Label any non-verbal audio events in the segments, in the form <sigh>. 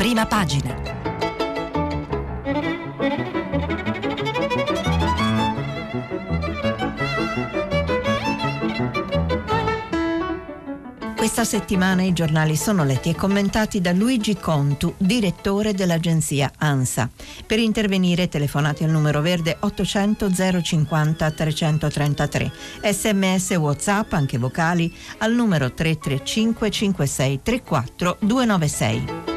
prima pagina. Questa settimana i giornali sono letti e commentati da Luigi Contu, direttore dell'agenzia ANSA. Per intervenire telefonate al numero verde 800 050 333. Sms WhatsApp, anche vocali, al numero 335 56 34 296.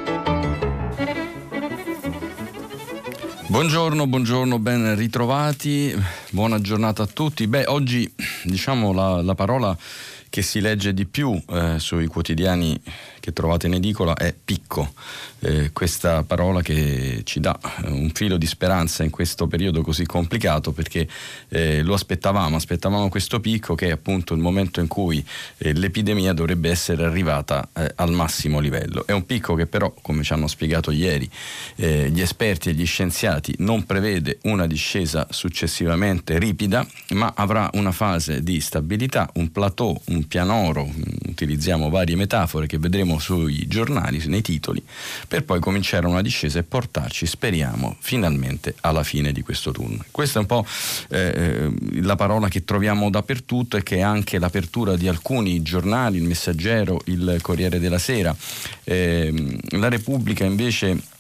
Buongiorno, buongiorno, ben ritrovati, buona giornata a tutti. Beh, oggi diciamo la, la parola che si legge di più eh, sui quotidiani che trovate in edicola è picco, eh, questa parola che ci dà eh, un filo di speranza in questo periodo così complicato perché eh, lo aspettavamo, aspettavamo questo picco che è appunto il momento in cui eh, l'epidemia dovrebbe essere arrivata eh, al massimo livello. È un picco che però, come ci hanno spiegato ieri gli esperti e gli scienziati, non prevede una discesa successivamente ripida, ma avrà una fase di stabilità, un plateau, un pianoro, utilizziamo varie metafore che vedremo vedremo sui giornali, nei titoli, per poi cominciare una discesa e portarci, speriamo, finalmente alla fine di questo tunnel. Questa è un po' eh, la parola che troviamo dappertutto e che è anche l'apertura di alcuni giornali, il Messaggero, il Corriere della Sera. Eh, la Repubblica invece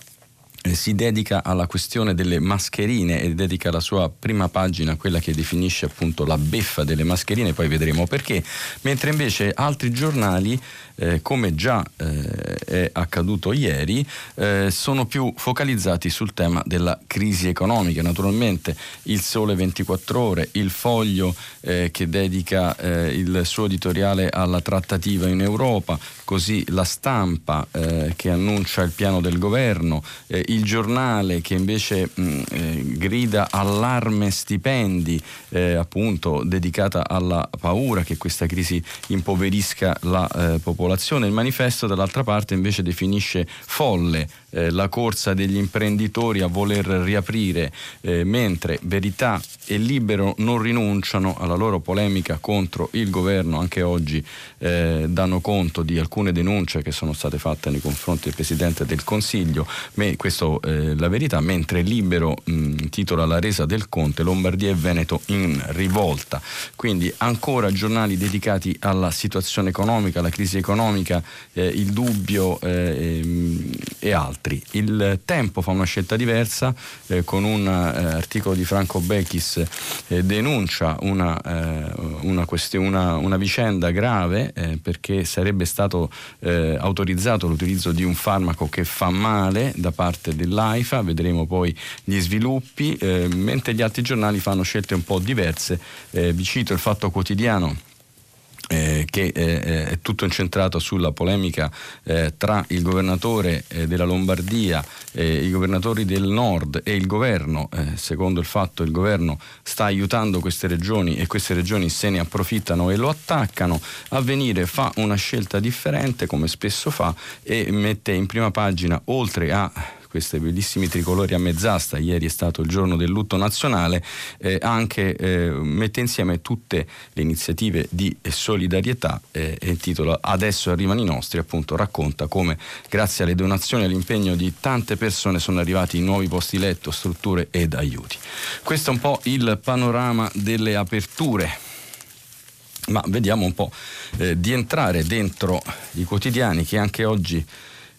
eh, si dedica alla questione delle mascherine e dedica la sua prima pagina a quella che definisce appunto la beffa delle mascherine, poi vedremo perché, mentre invece altri giornali, eh, come già eh, è accaduto ieri, eh, sono più focalizzati sul tema della crisi economica. Naturalmente il Sole 24 ore, il Foglio eh, che dedica eh, il suo editoriale alla trattativa in Europa, così la stampa che annuncia il piano del governo, il giornale che invece mh, eh, grida allarme stipendi, eh, appunto dedicata alla paura che questa crisi impoverisca la eh, popolazione. Il manifesto dall'altra parte invece definisce folle eh, la corsa degli imprenditori a voler riaprire, eh, mentre Verità e Libero non rinunciano alla loro polemica contro il governo, anche oggi eh, danno conto di alcune denunce che sono state fatte nei confronti del Presidente del Consiglio, Me, questo eh, la verità, mentre Libero mh, titola La resa del Conte, Lombardia e Veneto in rivolta. Quindi ancora giornali dedicati alla situazione economica, alla crisi economica, eh, il dubbio eh, e altri. Il Tempo fa una scelta diversa, eh, con un eh, articolo di Franco Bechis eh, denuncia una, eh, una, question- una, una, vicenda grave eh, perché sarebbe stato eh, autorizzato l'utilizzo di un farmaco che fa male da parte dell'AIFA, vedremo poi gli sviluppi, mentre gli altri giornali fanno scelte un po' diverse. vi cito il Fatto Quotidiano eh, che eh, è tutto incentrato sulla polemica eh, tra il governatore eh, della Lombardia, i governatori del nord e il governo. Eh, secondo il fatto il governo sta aiutando queste regioni e queste regioni se ne approfittano e lo attaccano. Avvenire fa una scelta differente come spesso fa e mette in prima pagina oltre a questi bellissimi tricolori a mezz'asta, ieri è stato il giorno del lutto nazionale, eh, anche eh, mette insieme tutte le iniziative di solidarietà eh, e titolo Adesso arrivano i nostri, appunto racconta come grazie alle donazioni e all'impegno di tante persone sono arrivati nuovi posti letto, strutture ed aiuti. Questo è un po' il panorama delle aperture ma vediamo un po' eh, di entrare dentro i quotidiani che anche oggi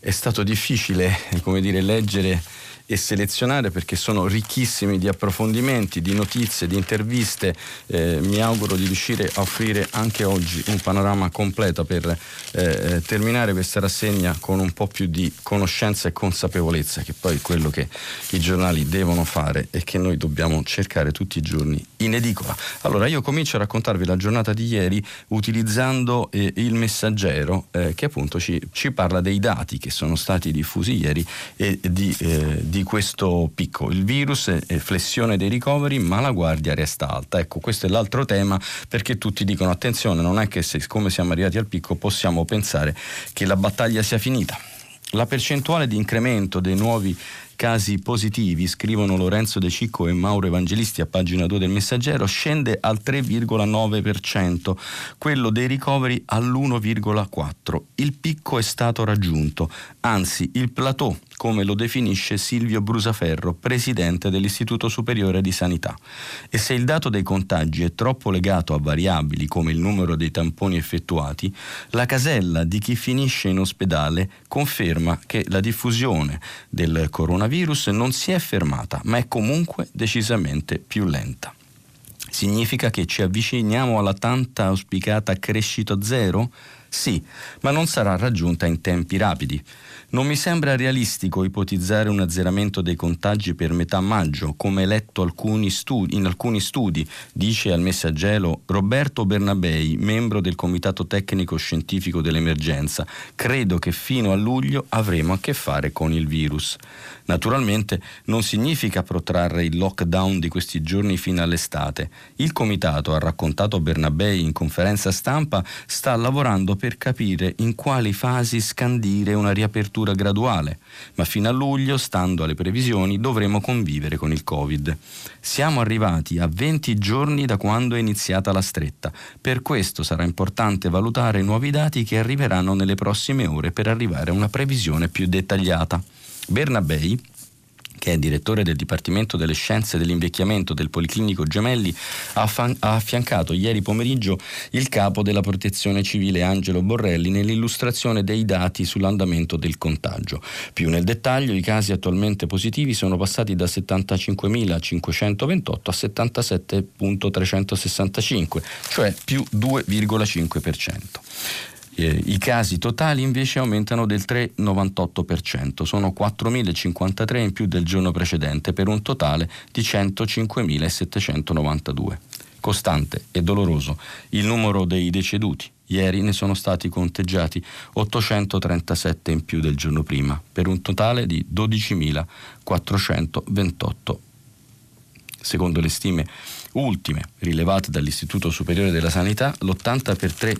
è stato difficile come dire, leggere e selezionare perché sono ricchissimi di approfondimenti, di notizie, di interviste. Eh, mi auguro di riuscire a offrire anche oggi un panorama completo per eh, terminare questa rassegna con un po' più di conoscenza e consapevolezza, che poi è quello che i giornali devono fare e che noi dobbiamo cercare tutti i giorni in edicola. Allora io comincio a raccontarvi la giornata di ieri utilizzando eh, il messaggero eh, che appunto ci, ci, parla dei dati che sono stati diffusi ieri e di eh, di questo picco. Il virus è flessione dei ricoveri, ma la guardia resta alta. Ecco, questo è l'altro tema perché tutti dicono attenzione, non è che siccome siamo arrivati al picco possiamo pensare che la battaglia sia finita. La percentuale di incremento dei nuovi casi positivi, scrivono Lorenzo De Cicco e Mauro Evangelisti a pagina 2 del Messaggero, scende al 3,9%, quello dei ricoveri all'1,4%. Il picco è stato raggiunto, anzi il plateau come lo definisce Silvio Brusaferro, presidente dell'Istituto Superiore di Sanità. E se il dato dei contagi è troppo legato a variabili come il numero dei tamponi effettuati, la casella di chi finisce in ospedale conferma che la diffusione del coronavirus non si è fermata, ma è comunque decisamente più lenta. Significa che ci avviciniamo alla tanta auspicata crescita zero? Sì, ma non sarà raggiunta in tempi rapidi. Non mi sembra realistico ipotizzare un azzeramento dei contagi per metà maggio, come letto alcuni studi, in alcuni studi, dice al messaggero Roberto Bernabei, membro del Comitato Tecnico Scientifico dell'Emergenza. Credo che fino a luglio avremo a che fare con il virus. Naturalmente non significa protrarre il lockdown di questi giorni fino all'estate. Il Comitato, ha raccontato Bernabei in conferenza stampa, sta lavorando per capire in quali fasi scandire una riapertura graduale, ma fino a luglio, stando alle previsioni, dovremo convivere con il Covid. Siamo arrivati a 20 giorni da quando è iniziata la stretta. Per questo sarà importante valutare nuovi dati che arriveranno nelle prossime ore per arrivare a una previsione più dettagliata. Bernabei che è direttore del Dipartimento delle Scienze dell'Invecchiamento del Policlinico Gemelli, ha, affiancato ieri pomeriggio il capo della Protezione Civile Angelo Borrelli nell'illustrazione dei dati sull'andamento del contagio. Più nel dettaglio, i casi attualmente positivi sono passati da 75.528 a 77.365, cioè più 2,5%. Eh, I casi totali invece aumentano del 3,98%, sono 4.053 in più del giorno precedente per un totale di 105.792. Costante e doloroso il numero dei deceduti. Ieri ne sono stati conteggiati 837 in più del giorno prima, per un totale di 12.428. Secondo le stime ultime rilevate dall'Istituto Superiore della Sanità, l'80 per 3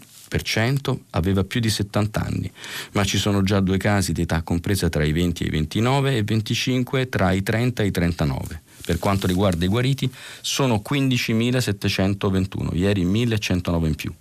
aveva più di 70 anni, ma ci sono già due casi di età compresa tra i 20 e i 29 e 25 tra i 30 e i 39. Per quanto riguarda i guariti, sono 15.721, ieri 1.109 in più.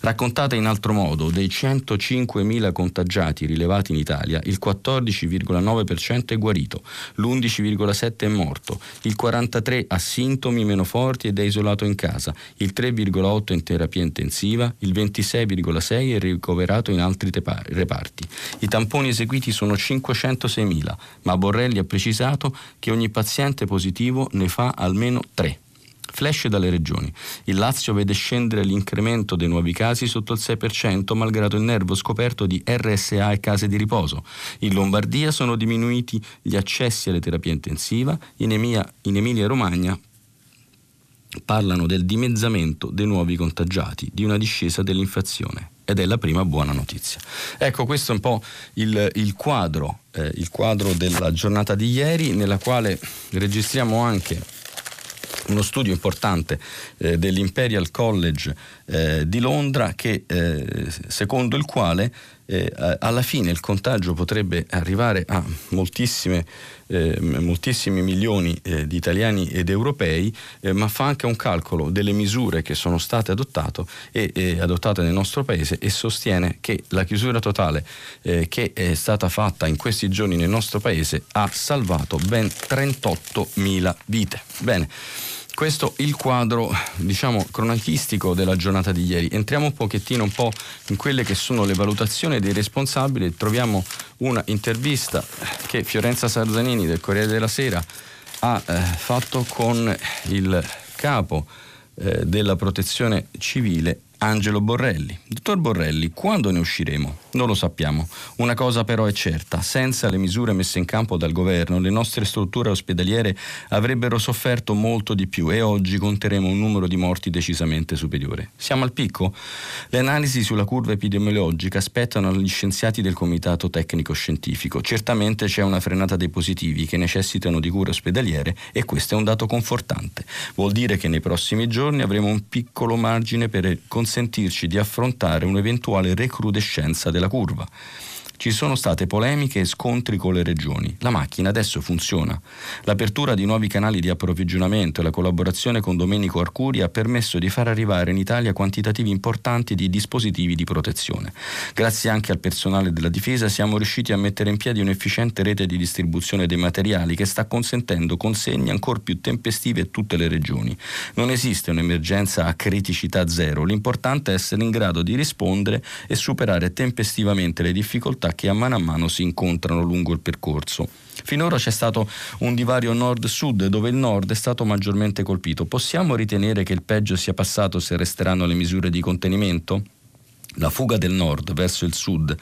Raccontata in altro modo, dei 105.000 contagiati rilevati in Italia, il 14,9% è guarito, l'11,7% è morto, il 43% ha sintomi meno forti ed è isolato in casa, il 3,8% è in terapia intensiva, il 26,6% è ricoverato in altri reparti. I tamponi eseguiti sono 506.000, ma Borrelli ha precisato che ogni paziente positivo ne fa almeno 3. Flash dalle regioni. Il Lazio vede scendere l'incremento dei nuovi casi sotto il 6%, malgrado il nervo scoperto di RSA e case di riposo. In Lombardia sono diminuiti gli accessi alle terapie intensiva, in, in Emilia Romagna parlano del dimezzamento dei nuovi contagiati, di una discesa dell'inflazione ed è la prima buona notizia. Ecco, questo è un po' il, il, quadro, eh, il quadro della giornata di ieri, nella quale registriamo anche uno studio importante eh, dell'Imperial College eh, di Londra che, eh, secondo il quale eh, alla fine il contagio potrebbe arrivare a eh, moltissimi milioni eh, di italiani ed europei, ma fa anche un calcolo delle misure che sono state adottate, e, e adottate nel nostro paese e sostiene che la chiusura totale che è stata fatta in questi giorni nel nostro paese ha salvato ben 38.000 vite. Bene. Questo il quadro, diciamo, cronachistico della giornata di ieri. Entriamo un pochettino un po' in quelle che sono le valutazioni dei responsabili. Troviamo una intervista che Fiorenza Sarzanini del Corriere della Sera ha eh, fatto con il capo eh, della protezione civile Angelo Borrelli. Dottor Borrelli, quando ne usciremo? Non lo sappiamo. Una cosa però è certa, senza le misure messe in campo dal governo, le nostre strutture ospedaliere avrebbero sofferto molto di più e oggi conteremo un numero di morti decisamente superiore. Siamo al picco? Le analisi sulla curva epidemiologica aspettano gli scienziati del Comitato Tecnico Scientifico. Certamente c'è una frenata dei positivi che necessitano di cure ospedaliere e questo è un dato confortante. Vuol dire che nei prossimi giorni avremo un piccolo margine per consentirci di affrontare un'eventuale recrudescenza della curva. Ci sono state polemiche e scontri con le regioni. La macchina adesso funziona. L'apertura di nuovi canali di approvvigionamento e la collaborazione con Domenico Arcuri ha permesso di far arrivare in Italia quantitativi importanti di dispositivi di protezione. Grazie anche al personale della difesa siamo riusciti a mettere in piedi un'efficiente rete di distribuzione dei materiali che sta consentendo consegne ancora più tempestive a tutte le regioni. Non esiste un'emergenza a criticità zero, l'importante è essere in grado di rispondere e superare tempestivamente le difficoltà che a mano a mano si incontrano lungo il percorso. Finora c'è stato un divario nord-sud dove il nord è stato maggiormente colpito. Possiamo ritenere che il peggio sia passato se resteranno le misure di contenimento? La fuga del nord verso il sud,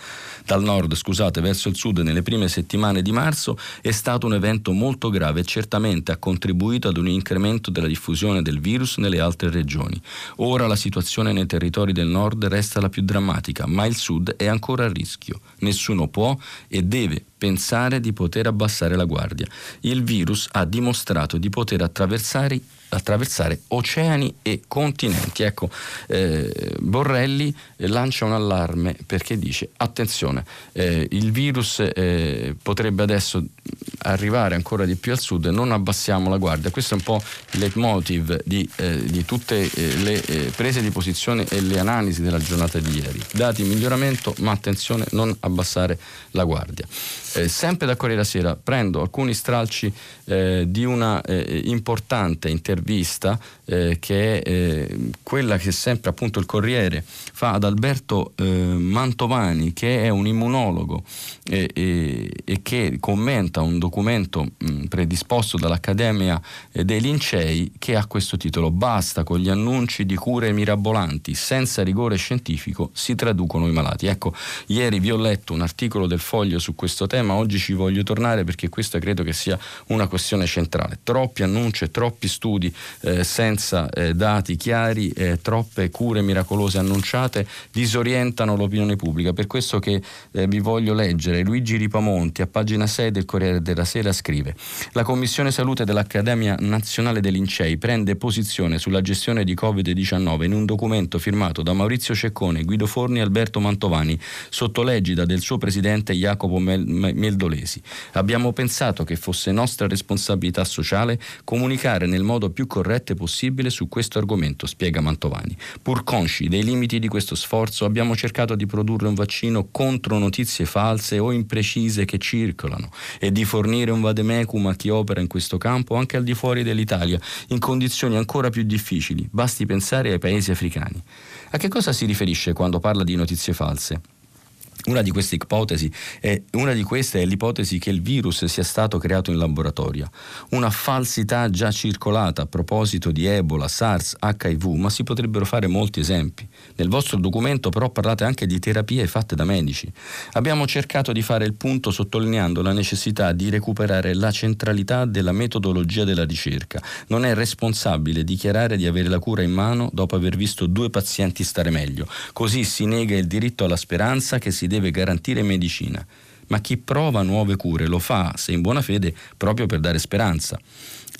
dal nord scusate, verso il sud nelle prime settimane di marzo è stato un evento molto grave e certamente ha contribuito ad un incremento della diffusione del virus nelle altre regioni. Ora la situazione nei territori del nord resta la più drammatica, ma il sud è ancora a rischio. Nessuno può e deve pensare di poter abbassare la guardia. Il virus ha dimostrato di poter attraversare attraversare oceani e continenti. Ecco, eh, Borrelli lancia un allarme perché dice attenzione, eh, il virus eh, potrebbe adesso arrivare ancora di più al sud, non abbassiamo la guardia. Questo è un po' il leitmotiv di, eh, di tutte eh, le eh, prese di posizione e le analisi della giornata di ieri. Dati in miglioramento, ma attenzione, non abbassare la guardia. sempre da Corriere Sera prendo alcuni stralci di una importante intervista intervista eh, che è eh, quella che sempre appunto il Corriere fa ad Alberto eh, Mantovani che è un immunologo e, e che commenta un documento mh, predisposto dall'Accademia dei Lincei che ha questo titolo Basta con gli annunci di cure mirabolanti senza rigore scientifico si traducono i malati. Ecco, ieri vi ho letto un articolo del Foglio su questo tema, oggi ci voglio tornare perché questa credo che sia una questione centrale. Troppi annunci e troppi studi eh, senza eh, dati chiari, eh, troppe cure miracolose annunciate disorientano l'opinione pubblica. Per questo che eh, vi voglio leggere. Luigi Ripamonti a pagina 6 del Corriere della Sera scrive La Commissione Salute dell'Accademia Nazionale dei Lincei prende posizione sulla gestione di Covid-19 in un documento firmato da Maurizio Ceccone, Guido Forni e Alberto Mantovani sotto l'egida del suo presidente Jacopo Meldolesi. Abbiamo pensato che fosse nostra responsabilità sociale comunicare nel modo più corretto possibile su questo argomento, spiega Mantovani. Pur consci dei limiti di questo sforzo, abbiamo cercato di produrre un vaccino contro notizie false o imprecise che circolano e di fornire un vademecum a chi opera in questo campo anche al di fuori dell'Italia, in condizioni ancora più difficili. Basti pensare ai paesi africani. A che cosa si riferisce quando parla di notizie false? Una di queste ipotesi è, di queste è l'ipotesi che il virus sia stato creato in laboratorio, una falsità già circolata a proposito di Ebola, SARS, HIV, ma si potrebbero fare molti esempi. Nel vostro documento però parlate anche di terapie fatte da medici. Abbiamo cercato di fare il punto sottolineando la necessità di recuperare la centralità della metodologia della ricerca. Non è responsabile dichiarare di avere la cura in mano dopo aver visto due pazienti stare meglio. Così si nega il diritto alla speranza che si deve garantire medicina, ma chi prova nuove cure lo fa, se in buona fede, proprio per dare speranza.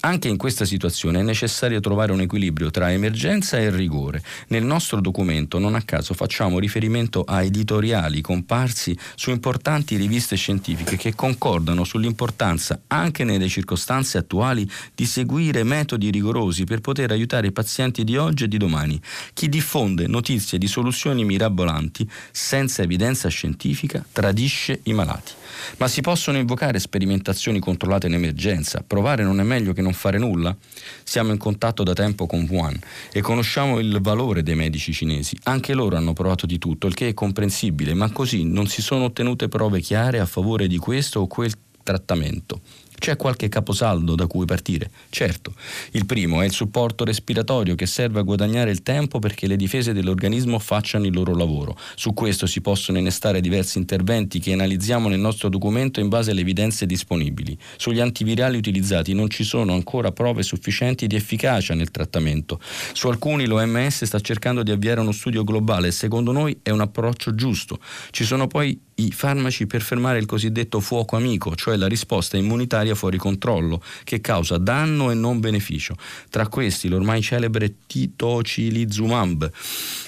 Anche in questa situazione è necessario trovare un equilibrio tra emergenza e rigore. Nel nostro documento non a caso facciamo riferimento a editoriali comparsi su importanti riviste scientifiche che concordano sull'importanza, anche nelle circostanze attuali, di seguire metodi rigorosi per poter aiutare i pazienti di oggi e di domani. Chi diffonde notizie di soluzioni mirabolanti senza evidenza scientifica tradisce i malati. Ma si possono invocare sperimentazioni controllate in emergenza? Provare non è meglio che non fare nulla? Siamo in contatto da tempo con Wuhan e conosciamo il valore dei medici cinesi. Anche loro hanno provato di tutto, il che è comprensibile, ma così non si sono ottenute prove chiare a favore di questo o quel trattamento. C'è qualche caposaldo da cui partire? Certo. Il primo è il supporto respiratorio che serve a guadagnare il tempo perché le difese dell'organismo facciano il loro lavoro. Su questo si possono innestare diversi interventi che analizziamo nel nostro documento in base alle evidenze disponibili. Sugli antivirali utilizzati non ci sono ancora prove sufficienti di efficacia nel trattamento. Su alcuni l'OMS sta cercando di avviare uno studio globale e secondo noi è un approccio giusto. Ci sono poi i farmaci per fermare il cosiddetto fuoco amico, cioè la risposta immunitaria fuori controllo, che causa danno e non beneficio. Tra questi l'ormai celebre Titocilizumab,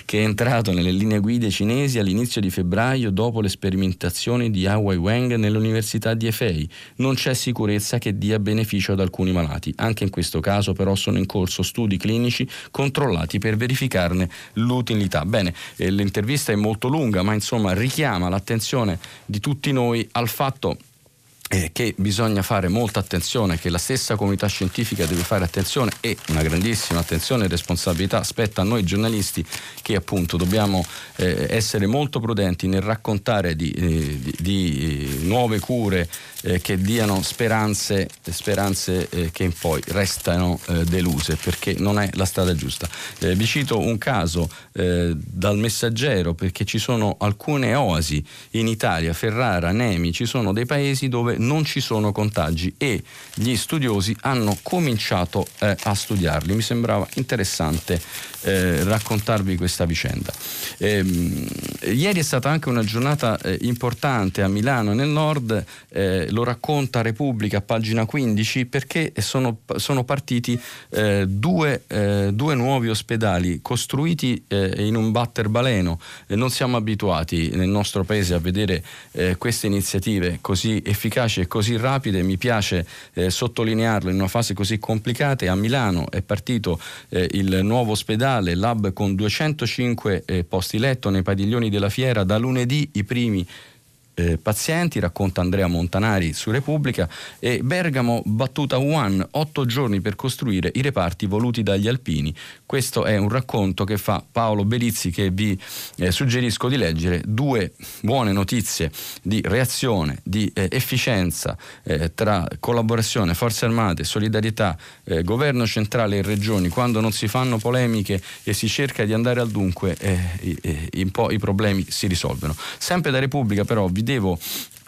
che è entrato nelle linee guida cinesi all'inizio di febbraio dopo le sperimentazioni di Hawaii Wang nell'Università di Efei. Non c'è sicurezza che dia beneficio ad alcuni malati. Anche in questo caso però sono in corso studi clinici controllati per verificarne l'utilità. Bene, eh, l'intervista è molto lunga, ma insomma richiama l'attenzione di tutti noi al fatto eh, che bisogna fare molta attenzione, che la stessa comunità scientifica deve fare attenzione e una grandissima attenzione e responsabilità spetta a noi giornalisti che appunto dobbiamo eh, essere molto prudenti nel raccontare di, eh, di, di eh, nuove cure eh, che diano speranze, speranze eh, che poi restano deluse perché non è la strada giusta. vi cito un caso dal messaggero perché ci sono alcune oasi in Italia, Ferrara, Nemi, ci sono dei paesi dove non ci sono contagi e gli studiosi hanno cominciato eh, a studiarli. Mi sembrava interessante eh, raccontarvi questa vicenda. Eh, ieri è stata anche una giornata eh, importante a Milano nel nord, eh, lo racconta Repubblica, pagina 15, perché sono, sono partiti eh, due, due, nuovi ospedali costruiti in un batterbaleno. non siamo abituati nel nostro paese a vedere queste iniziative così efficaci e così rapide, mi piace sottolinearlo in una fase così complicata. A Milano è partito il nuovo ospedale lab con 205 eh, posti letto nei padiglioni della fiera, da lunedì i primi eh, pazienti, racconta Andrea Montanari su Repubblica, e Bergamo battuta One, otto giorni per costruire i reparti voluti dagli alpini. Questo è un racconto che fa Paolo Belizzi che vi eh, suggerisco di leggere, due buone notizie di reazione, di eh, efficienza eh, tra collaborazione, forze armate, solidarietà, eh, governo centrale e regioni, quando non si fanno polemiche e si cerca di andare al dunque, eh, un po' i problemi si risolvono. Sempre da Repubblica però vi devo eh,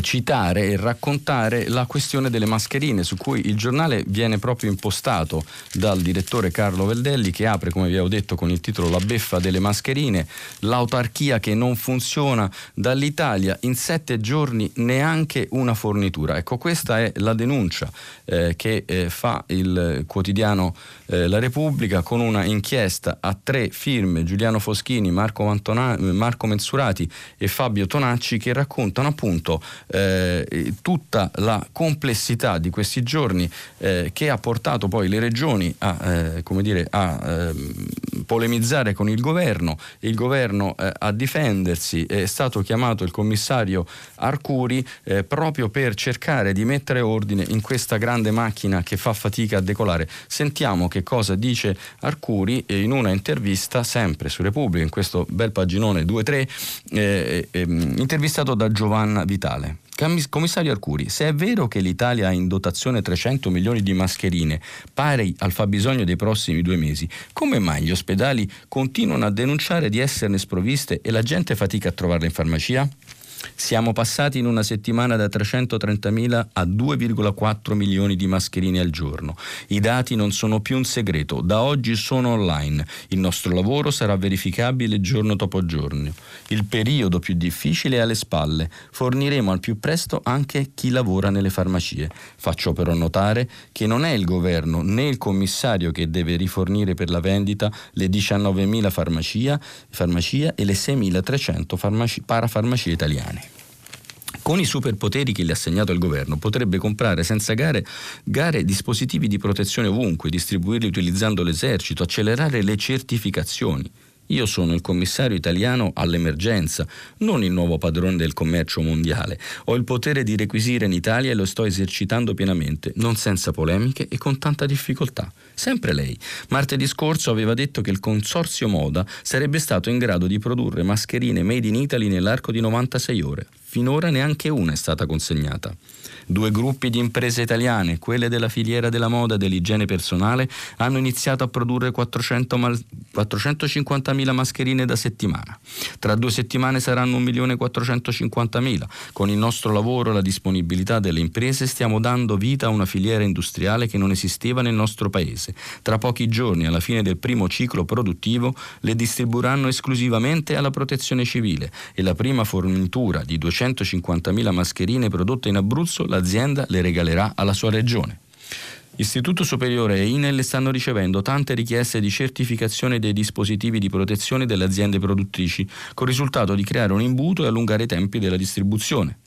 citare e raccontare la questione delle mascherine su cui il giornale viene proprio impostato dal direttore Carlo Veldelli che apre come vi avevo detto con il titolo La beffa delle mascherine l'autarchia che non funziona dall'Italia in sette giorni neanche una fornitura. Ecco questa è la denuncia eh, che eh, fa il quotidiano eh, La Repubblica con una inchiesta a tre firme Giuliano Foschini, Marco, Antona- Marco Mensurati e Fabio Tonacci che raccontano appunto eh, tutta la complessità di questi giorni eh, che ha portato poi le regioni a, eh, dire, a ehm, polemizzare con il governo, il governo eh, a difendersi, è stato chiamato il commissario Arcuri eh, proprio per cercare di mettere ordine in questa grande macchina che fa fatica a decolare. Sentiamo che cosa dice Arcuri in una intervista sempre su Repubblica, in questo bel paginone 2-3, eh, ehm, intervistato da Giovanna Vitale. Commissario Arcuri, se è vero che l'Italia ha in dotazione 300 milioni di mascherine, pari al fabbisogno dei prossimi due mesi, come mai gli ospedali continuano a denunciare di esserne sprovviste e la gente fatica a trovarle in farmacia? Siamo passati in una settimana da 330.000 a 2,4 milioni di mascherine al giorno. I dati non sono più un segreto, da oggi sono online. Il nostro lavoro sarà verificabile giorno dopo giorno. Il periodo più difficile è alle spalle. Forniremo al più presto anche chi lavora nelle farmacie. Faccio però notare che non è il governo né il commissario che deve rifornire per la vendita le 19.000 farmacia, farmacia e le 6.300 farmaci, parafarmacie italiane. Con i superpoteri che gli ha assegnato il governo potrebbe comprare senza gare, gare dispositivi di protezione ovunque, distribuirli utilizzando l'esercito, accelerare le certificazioni. Io sono il commissario italiano all'emergenza, non il nuovo padrone del commercio mondiale. Ho il potere di requisire in Italia e lo sto esercitando pienamente, non senza polemiche e con tanta difficoltà. Sempre lei. Martedì scorso aveva detto che il consorzio Moda sarebbe stato in grado di produrre mascherine made in Italy nell'arco di 96 ore. Finora neanche una è stata consegnata. Due gruppi di imprese italiane, quelle della filiera della moda e dell'igiene personale, hanno iniziato a produrre 400 mal- 450.000 mascherine da settimana. Tra due settimane saranno 1.450.000. Con il nostro lavoro e la disponibilità delle imprese stiamo dando vita a una filiera industriale che non esisteva nel nostro paese. Tra pochi giorni, alla fine del primo ciclo produttivo, le distribuiranno esclusivamente alla protezione civile e la prima fornitura di 250.000 mascherine prodotte in Abruzzo la l'azienda le regalerà alla sua regione. Istituto Superiore e INEL stanno ricevendo tante richieste di certificazione dei dispositivi di protezione delle aziende produttrici, con il risultato di creare un imbuto e allungare i tempi della distribuzione.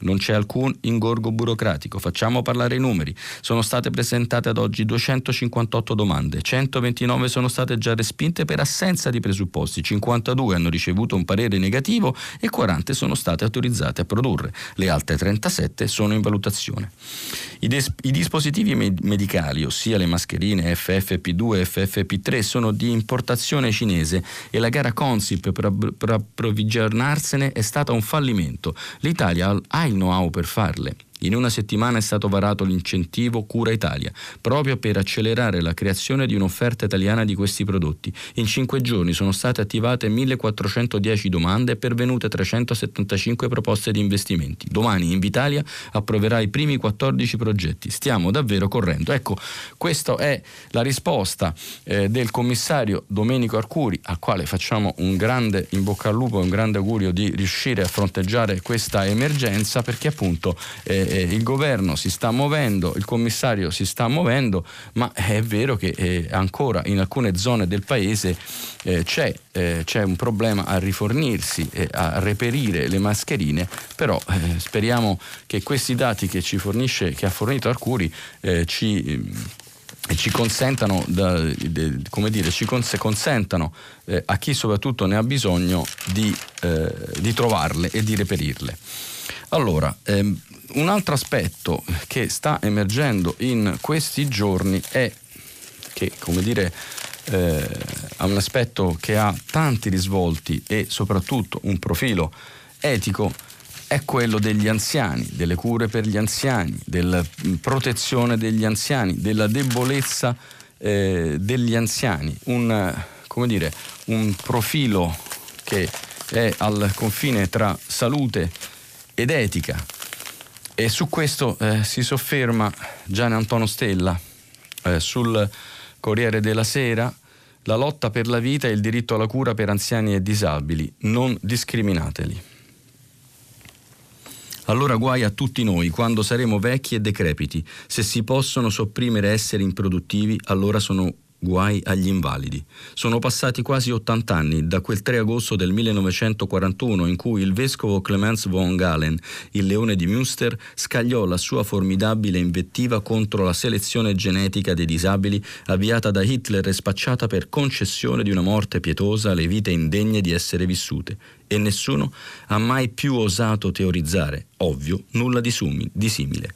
Non c'è alcun ingorgo burocratico, facciamo parlare i numeri. Sono state presentate ad oggi 258 domande, 129 sono state già respinte per assenza di presupposti, 52 hanno ricevuto un parere negativo e 40 sono state autorizzate a produrre. Le altre 37 sono in valutazione. I, des- i dispositivi med- medicali, ossia le mascherine FFP2 e FFP3, sono di importazione cinese e la gara Consip per, ab- per approvvigionarsene è stata un fallimento. L'Italia ha il know-how per farle. In una settimana è stato varato l'incentivo Cura Italia, proprio per accelerare la creazione di un'offerta italiana di questi prodotti. In cinque giorni sono state attivate 1410 domande e pervenute 375 proposte di investimenti. Domani Invitalia approverà i primi 14 progetti. Stiamo davvero correndo. Ecco, questa è la risposta eh, del commissario Domenico Arcuri, al quale facciamo un grande in bocca al lupo e un grande augurio di riuscire a fronteggiare questa emergenza perché appunto eh, eh, il governo si sta muovendo, il commissario si sta muovendo, ma è vero che eh, ancora in alcune zone del paese eh, c'è, eh, c'è, un problema a rifornirsi, a reperire le mascherine, però eh, speriamo che questi dati che ci fornisce, che ha fornito Arcuri, eh, ci ci consentano, da, de, come dire, ci cons- consentano eh, a chi soprattutto ne ha bisogno di, eh, di trovarle e di reperirle. Allora, ehm, un altro aspetto che sta emergendo in questi giorni è che, come dire, eh, ha un aspetto che ha tanti risvolti e soprattutto un profilo etico è quello degli anziani, delle cure per gli anziani, della protezione degli anziani, della debolezza eh, degli anziani, un, dire, un profilo che è al confine tra salute ed etica e su questo eh, si sofferma Gian Antonio Stella eh, sul Corriere della Sera. La lotta per la vita e il diritto alla cura per anziani e disabili. Non discriminateli. Allora guai a tutti noi quando saremo vecchi e decrepiti. Se si possono sopprimere esseri improduttivi, allora sono Guai agli invalidi. Sono passati quasi 80 anni da quel 3 agosto del 1941 in cui il vescovo Clemens von Galen, il leone di Münster, scagliò la sua formidabile invettiva contro la selezione genetica dei disabili avviata da Hitler e spacciata per concessione di una morte pietosa alle vite indegne di essere vissute. E nessuno ha mai più osato teorizzare, ovvio, nulla di, sumi, di simile.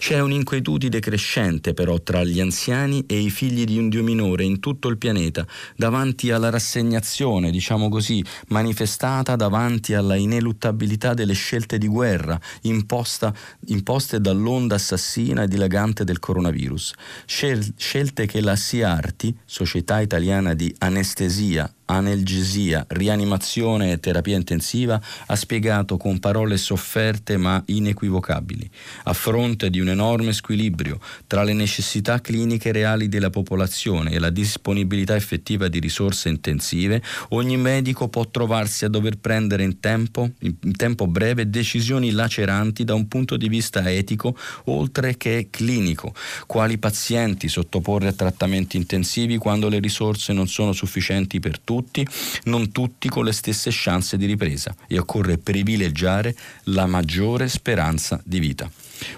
C'è un'inquietudine crescente però tra gli anziani e i figli di un dio minore in tutto il pianeta, davanti alla rassegnazione, diciamo così, manifestata davanti alla ineluttabilità delle scelte di guerra imposta, imposte dall'onda assassina e dilagante del coronavirus. Scel- scelte che la SIARTI, Società Italiana di Anestesia, analgesia, rianimazione e terapia intensiva, ha spiegato con parole sofferte ma inequivocabili, a fronte di un enorme squilibrio tra le necessità cliniche reali della popolazione e la disponibilità effettiva di risorse intensive, ogni medico può trovarsi a dover prendere in tempo, in tempo breve decisioni laceranti da un punto di vista etico oltre che clinico, quali pazienti sottoporre a trattamenti intensivi quando le risorse non sono sufficienti per tutti, tutti, non tutti con le stesse chance di ripresa e occorre privilegiare la maggiore speranza di vita.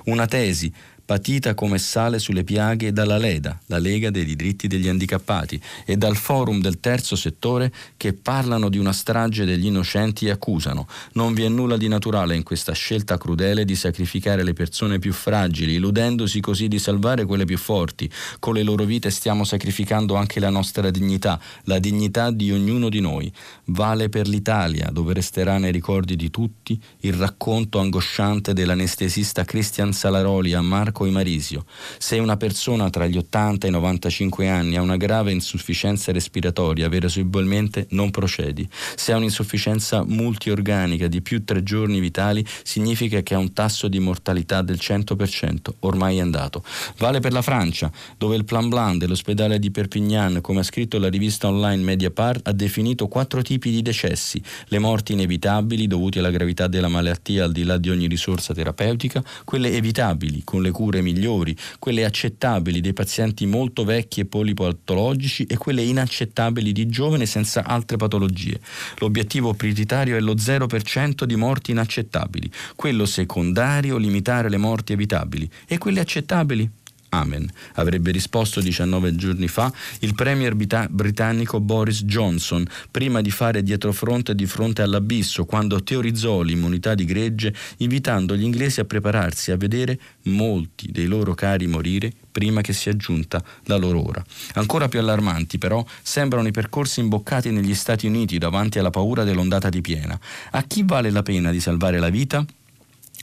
Una tesi patita come sale sulle piaghe dalla LEDA, la Lega dei diritti degli handicappati, e dal forum del terzo settore che parlano di una strage degli innocenti e accusano. Non vi è nulla di naturale in questa scelta crudele di sacrificare le persone più fragili, illudendosi così di salvare quelle più forti. Con le loro vite stiamo sacrificando anche la nostra dignità, la dignità di ognuno di noi. Vale per l'Italia, dove resterà nei ricordi di tutti il racconto angosciante dell'anestesista Christian Salaroli a Marco Imarisio. Se una persona tra gli 80 e i 95 anni ha una grave insufficienza respiratoria, verosimilmente non procedi. Se ha un'insufficienza multiorganica di più tre giorni vitali, significa che ha un tasso di mortalità del 100%, ormai è andato. Vale per la Francia, dove il Plan Blanc dell'ospedale di Perpignan, come ha scritto la rivista online Mediapart, ha definito quattro tipi di decessi, le morti inevitabili dovute alla gravità della malattia al di là di ogni risorsa terapeutica, quelle evitabili con le cure migliori, quelle accettabili dei pazienti molto vecchi e polipatologici e quelle inaccettabili di giovani senza altre patologie. L'obiettivo prioritario è lo 0% di morti inaccettabili, quello secondario limitare le morti evitabili e quelle accettabili Amen, avrebbe risposto 19 giorni fa il premier britannico Boris Johnson prima di fare dietrofront di fronte all'abisso quando teorizzò l'immunità di gregge invitando gli inglesi a prepararsi a vedere molti dei loro cari morire prima che sia giunta la loro ora. Ancora più allarmanti però sembrano i percorsi imboccati negli Stati Uniti davanti alla paura dell'ondata di piena. A chi vale la pena di salvare la vita?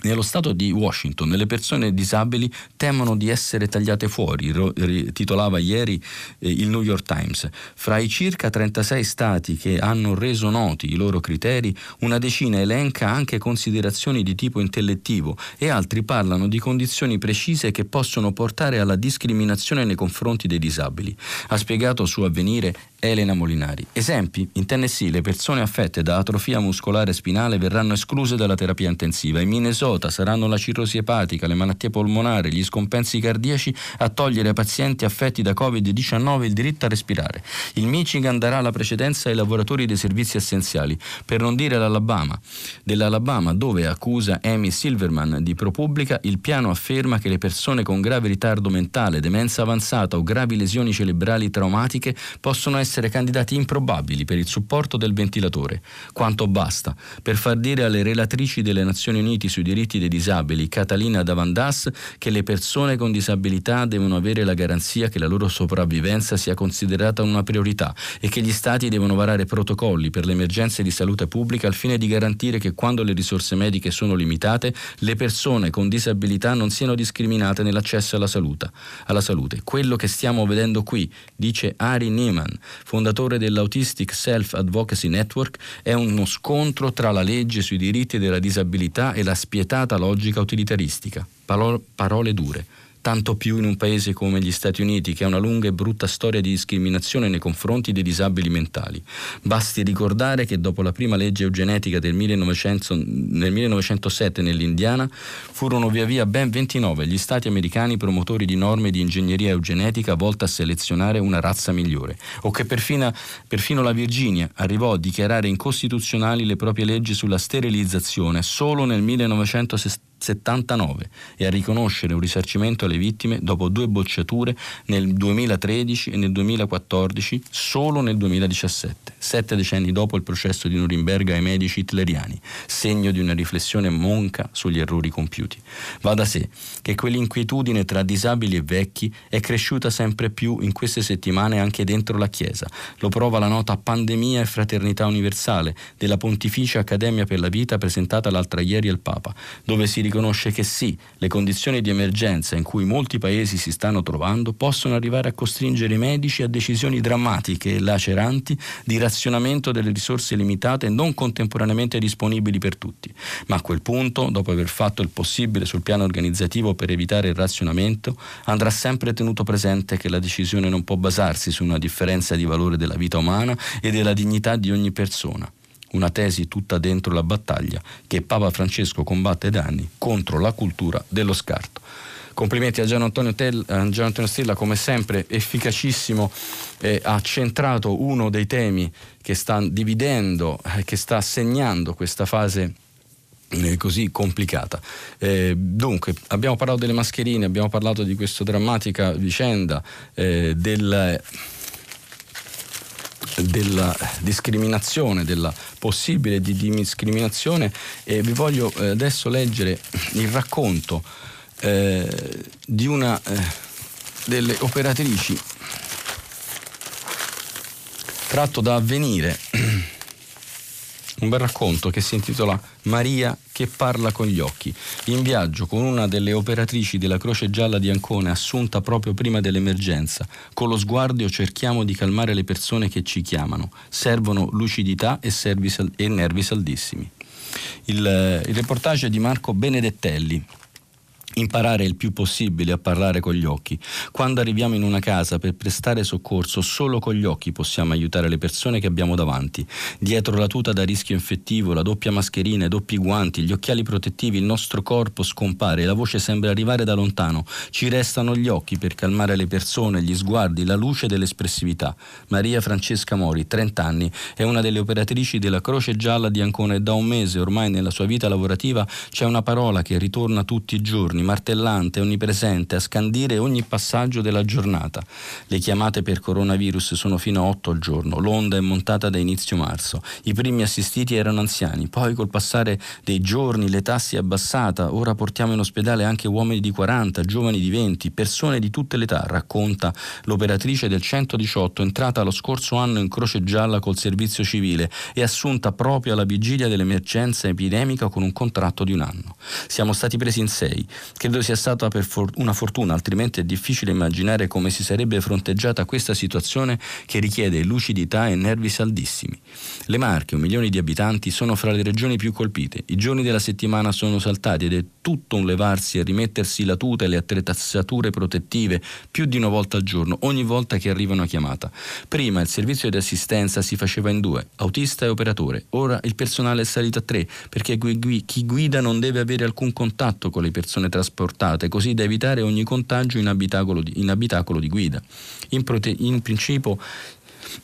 Nello stato di Washington le persone disabili temono di essere tagliate fuori, titolava ieri eh, il New York Times. Fra i circa 36 stati che hanno reso noti i loro criteri, una decina elenca anche considerazioni di tipo intellettivo e altri parlano di condizioni precise che possono portare alla discriminazione nei confronti dei disabili. Ha spiegato su avvenire Elena Molinari. Esempi, in Tennessee le persone affette da atrofia muscolare spinale verranno escluse dalla terapia intensiva, in Minnesota saranno la cirrosi epatica, le malattie polmonari, gli scompensi cardiaci a togliere ai pazienti affetti da Covid-19 il diritto a respirare. Il Michigan darà la precedenza ai lavoratori dei servizi essenziali, per non dire l'Alabama. Dell'Alabama, dove accusa Amy Silverman di ProPublica, il piano afferma che le persone con grave ritardo mentale, demenza avanzata o gravi lesioni cerebrali traumatiche possono essere essere candidati improbabili per il supporto del ventilatore. Quanto basta per far dire alle relatrici delle Nazioni Unite sui diritti dei disabili, Catalina Davandas, che le persone con disabilità devono avere la garanzia che la loro sopravvivenza sia considerata una priorità e che gli Stati devono varare protocolli per le emergenze di salute pubblica al fine di garantire che quando le risorse mediche sono limitate, le persone con disabilità non siano discriminate nell'accesso alla salute. Alla salute. Quello che stiamo vedendo qui, dice Ari Neiman, fondatore dell'Autistic Self Advocacy Network, è uno scontro tra la legge sui diritti della disabilità e la spietata logica utilitaristica. parole dure tanto più in un paese come gli Stati Uniti che ha una lunga e brutta storia di discriminazione nei confronti dei disabili mentali. Basti ricordare che dopo la prima legge eugenetica del 1900, nel 1907 nell'Indiana furono via via ben 29 gli stati americani promotori di norme di ingegneria eugenetica volte a selezionare una razza migliore, o che perfino, perfino la Virginia arrivò a dichiarare incostituzionali le proprie leggi sulla sterilizzazione solo nel 1960 79 e a riconoscere un risarcimento alle vittime dopo due bocciature nel 2013 e nel 2014 solo nel 2017, sette decenni dopo il processo di Norimberga ai medici hitleriani, segno di una riflessione monca sugli errori compiuti. Va da sé che quell'inquietudine tra disabili e vecchi è cresciuta sempre più in queste settimane anche dentro la Chiesa. Lo prova la nota Pandemia e Fraternità Universale della Pontificia Accademia per la Vita presentata l'altra ieri al Papa, dove si riconosce che sì, le condizioni di emergenza in cui molti paesi si stanno trovando possono arrivare a costringere i medici a decisioni drammatiche e laceranti di razionamento delle risorse limitate non contemporaneamente disponibili per tutti. Ma a quel punto, dopo aver fatto il possibile sul piano organizzativo per evitare il razionamento, andrà sempre tenuto presente che la decisione non può basarsi su una differenza di valore della vita umana e della dignità di ogni persona una tesi tutta dentro la battaglia che Papa Francesco combatte da anni contro la cultura dello scarto. Complimenti a Gian Antonio, Tel, a Gian Antonio Stella, come sempre efficacissimo, eh, ha centrato uno dei temi che sta dividendo, eh, che sta segnando questa fase eh, così complicata. Eh, dunque, abbiamo parlato delle mascherine, abbiamo parlato di questa drammatica vicenda eh, del della discriminazione, della possibile di discriminazione e vi voglio eh, adesso leggere il racconto eh, di una eh, delle operatrici tratto da avvenire <clears throat> un bel racconto che si intitola Maria che parla con gli occhi, in viaggio con una delle operatrici della Croce Gialla di Ancona assunta proprio prima dell'emergenza. Con lo sguardo cerchiamo di calmare le persone che ci chiamano. Servono lucidità e, sal- e nervi saldissimi. Il, il reportage di Marco Benedettelli imparare il più possibile a parlare con gli occhi. Quando arriviamo in una casa per prestare soccorso, solo con gli occhi possiamo aiutare le persone che abbiamo davanti. Dietro la tuta da rischio infettivo, la doppia mascherina, i doppi guanti, gli occhiali protettivi, il nostro corpo scompare, la voce sembra arrivare da lontano. Ci restano gli occhi per calmare le persone, gli sguardi, la luce dell'espressività. Maria Francesca Mori, 30 anni, è una delle operatrici della Croce Gialla di Ancona e da un mese ormai nella sua vita lavorativa c'è una parola che ritorna tutti i giorni martellante, onnipresente, a scandire ogni passaggio della giornata. Le chiamate per coronavirus sono fino a 8 al giorno, l'onda è montata da inizio marzo. I primi assistiti erano anziani, poi col passare dei giorni l'età si è abbassata, ora portiamo in ospedale anche uomini di 40, giovani di 20, persone di tutte le età, racconta l'operatrice del 118 entrata lo scorso anno in Croce Gialla col servizio civile e assunta proprio alla vigilia dell'emergenza epidemica con un contratto di un anno. Siamo stati presi in sei, Credo sia stata for- una fortuna, altrimenti è difficile immaginare come si sarebbe fronteggiata questa situazione che richiede lucidità e nervi saldissimi. Le Marche, un milione di abitanti, sono fra le regioni più colpite. I giorni della settimana sono saltati ed è tutto un levarsi e rimettersi la tuta e le attrezzature protettive più di una volta al giorno, ogni volta che arriva una chiamata. Prima il servizio di assistenza si faceva in due, autista e operatore. Ora il personale è salito a tre, perché chi guida non deve avere alcun contatto con le persone trasportate trasportate, così da evitare ogni contagio in abitacolo di, in abitacolo di guida. In, prote- in principio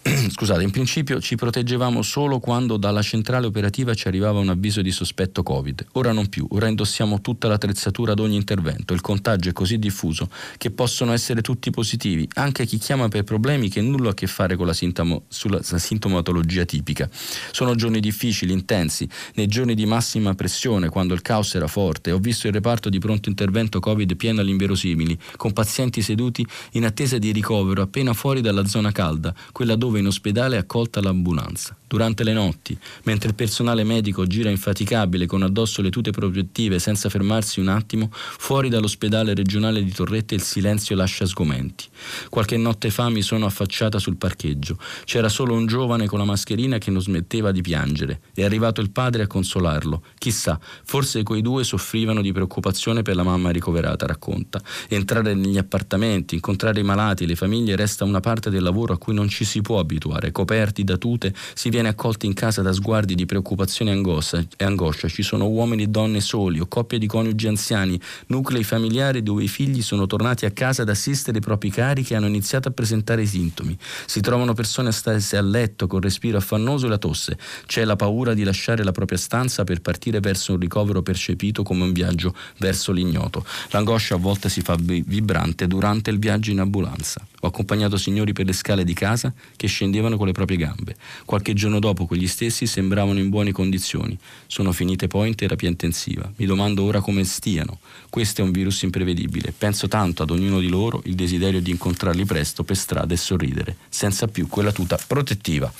<clears throat> scusate, in principio ci proteggevamo solo quando dalla centrale operativa ci arrivava un avviso di sospetto Covid. Ora non più, ora indossiamo tutta l'attrezzatura ad ogni intervento. Il contagio è così diffuso che possono essere tutti positivi, anche chi chiama per problemi che nulla a che fare con la, sintomo, sulla, la sintomatologia tipica. Sono giorni difficili, intensi, nei giorni di massima pressione, quando il caos era forte. Ho visto il reparto di pronto intervento Covid pieno all'inverosimili, con pazienti seduti in attesa di ricovero appena fuori dalla zona calda, quella dove in ospedale è accolta l'ambulanza. Durante le notti, mentre il personale medico gira infaticabile con addosso le tute protettive senza fermarsi un attimo, fuori dall'ospedale regionale di Torrette il silenzio lascia sgomenti. Qualche notte fa mi sono affacciata sul parcheggio. C'era solo un giovane con la mascherina che non smetteva di piangere. È arrivato il padre a consolarlo. Chissà, forse quei due soffrivano di preoccupazione per la mamma ricoverata, racconta. Entrare negli appartamenti, incontrare i malati, le famiglie resta una parte del lavoro a cui non ci si può abituare. Coperti da tute, si viene accolti in casa da sguardi di preoccupazione e angoscia. Ci sono uomini e donne soli o coppie di coniugi anziani, nuclei familiari dove i figli sono tornati a casa ad assistere i propri cari che hanno iniziato a presentare i sintomi. Si trovano persone a starsi a letto con respiro affannoso e la tosse. C'è la paura di lasciare la propria stanza per partire verso un ricovero percepito come un viaggio verso l'ignoto. L'angoscia a volte si fa vibrante durante il viaggio in ambulanza. Ho accompagnato signori per le scale di casa che scendevano con le proprie gambe. Qualche giorno dopo quegli stessi sembravano in buone condizioni. Sono finite poi in terapia intensiva. Mi domando ora come stiano. Questo è un virus imprevedibile. Penso tanto ad ognuno di loro il desiderio di incontrarli presto per strada e sorridere, senza più quella tuta protettiva.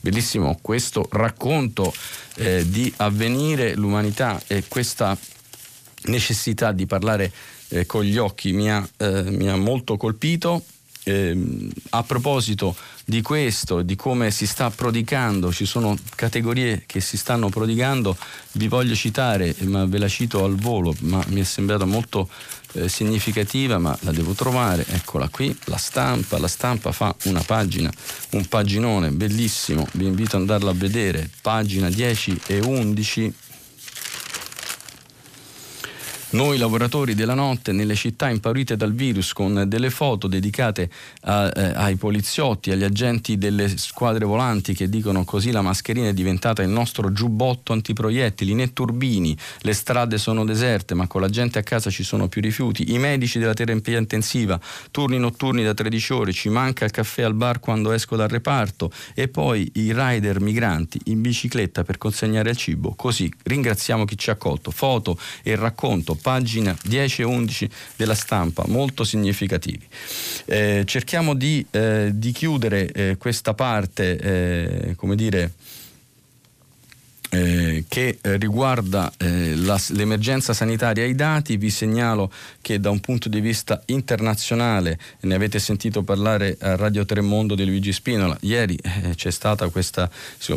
Bellissimo questo racconto eh, di avvenire l'umanità e questa necessità di parlare eh, con gli occhi mi ha, eh, mi ha molto colpito eh, a proposito di questo, di come si sta prodigando, ci sono categorie che si stanno prodigando, vi voglio citare, ma ve la cito al volo, ma mi è sembrata molto eh, significativa, ma la devo trovare, eccola qui, la stampa, la stampa fa una pagina, un paginone bellissimo, vi invito ad andarla a vedere, pagina 10 e 11 Noi lavoratori della notte nelle città impaurite dal virus con delle foto dedicate a, eh, ai poliziotti, agli agenti delle squadre volanti che dicono così la mascherina è diventata il nostro giubbotto antiproiettili, né turbini, le strade sono deserte ma con la gente a casa ci sono più rifiuti, i medici della terapia intensiva, turni notturni da 13 ore, ci manca il caffè al bar quando esco dal reparto e poi i rider migranti in bicicletta per consegnare il cibo. Così ringraziamo chi ci ha accolto. Foto e racconto pagina 10 e 11 della stampa, molto significativi. Eh, cerchiamo di, eh, di chiudere eh, questa parte, eh, come dire, eh, che eh, riguarda eh, la, l'emergenza sanitaria. Ai dati, vi segnalo che da un punto di vista internazionale, ne avete sentito parlare a Radio Tremondo di Luigi Spinola, ieri eh, c'è stata questa,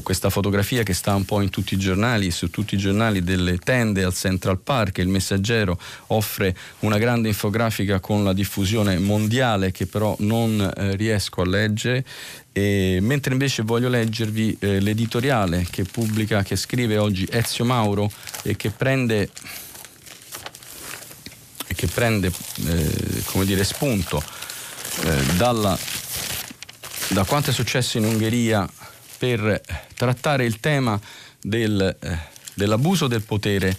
questa, fotografia che sta un po' in tutti i giornali, su tutti i giornali delle tende al Central Park, il messaggero offre una grande infografica con la diffusione mondiale che però non eh, riesco a leggere e, mentre invece voglio leggervi eh, l'editoriale che pubblica, che scrive oggi Ezio Mauro e che prende, che prende eh, dire, spunto eh, dalla, da quanto è successo in Ungheria per trattare il tema del, eh, dell'abuso del potere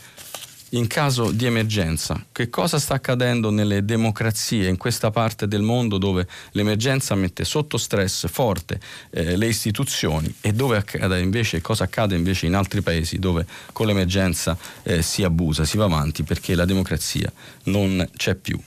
in caso di emergenza. Che cosa sta accadendo nelle democrazie in questa parte del mondo dove l'emergenza mette sotto stress forte eh, le istituzioni e dove accade invece, cosa accade invece in altri paesi dove con l'emergenza eh, si abusa, si va avanti perché la democrazia non c'è più.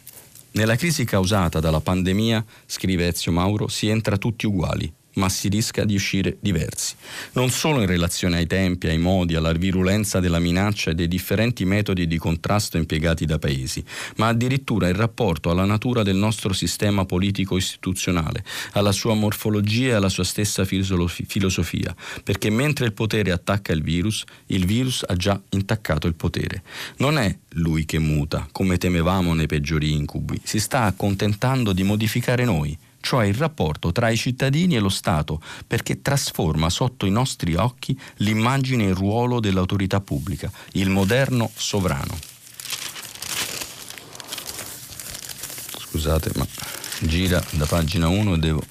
Nella crisi causata dalla pandemia, scrive Ezio Mauro, si entra tutti uguali, ma si rischia di uscire diversi, non solo in relazione ai tempi, ai modi, alla virulenza della minaccia e dei differenti metodi di contrasto impiegati da paesi, ma addirittura in rapporto alla natura del nostro sistema politico istituzionale, alla sua morfologia e alla sua stessa filosofia, perché mentre il potere attacca il virus, il virus ha già intaccato il potere. Non è lui che muta, come temevamo nei peggiori incubi, si sta accontentando di modificare noi cioè il rapporto tra i cittadini e lo Stato, perché trasforma sotto i nostri occhi l'immagine e il ruolo dell'autorità pubblica, il moderno sovrano. Scusate, ma gira da pagina 1 e devo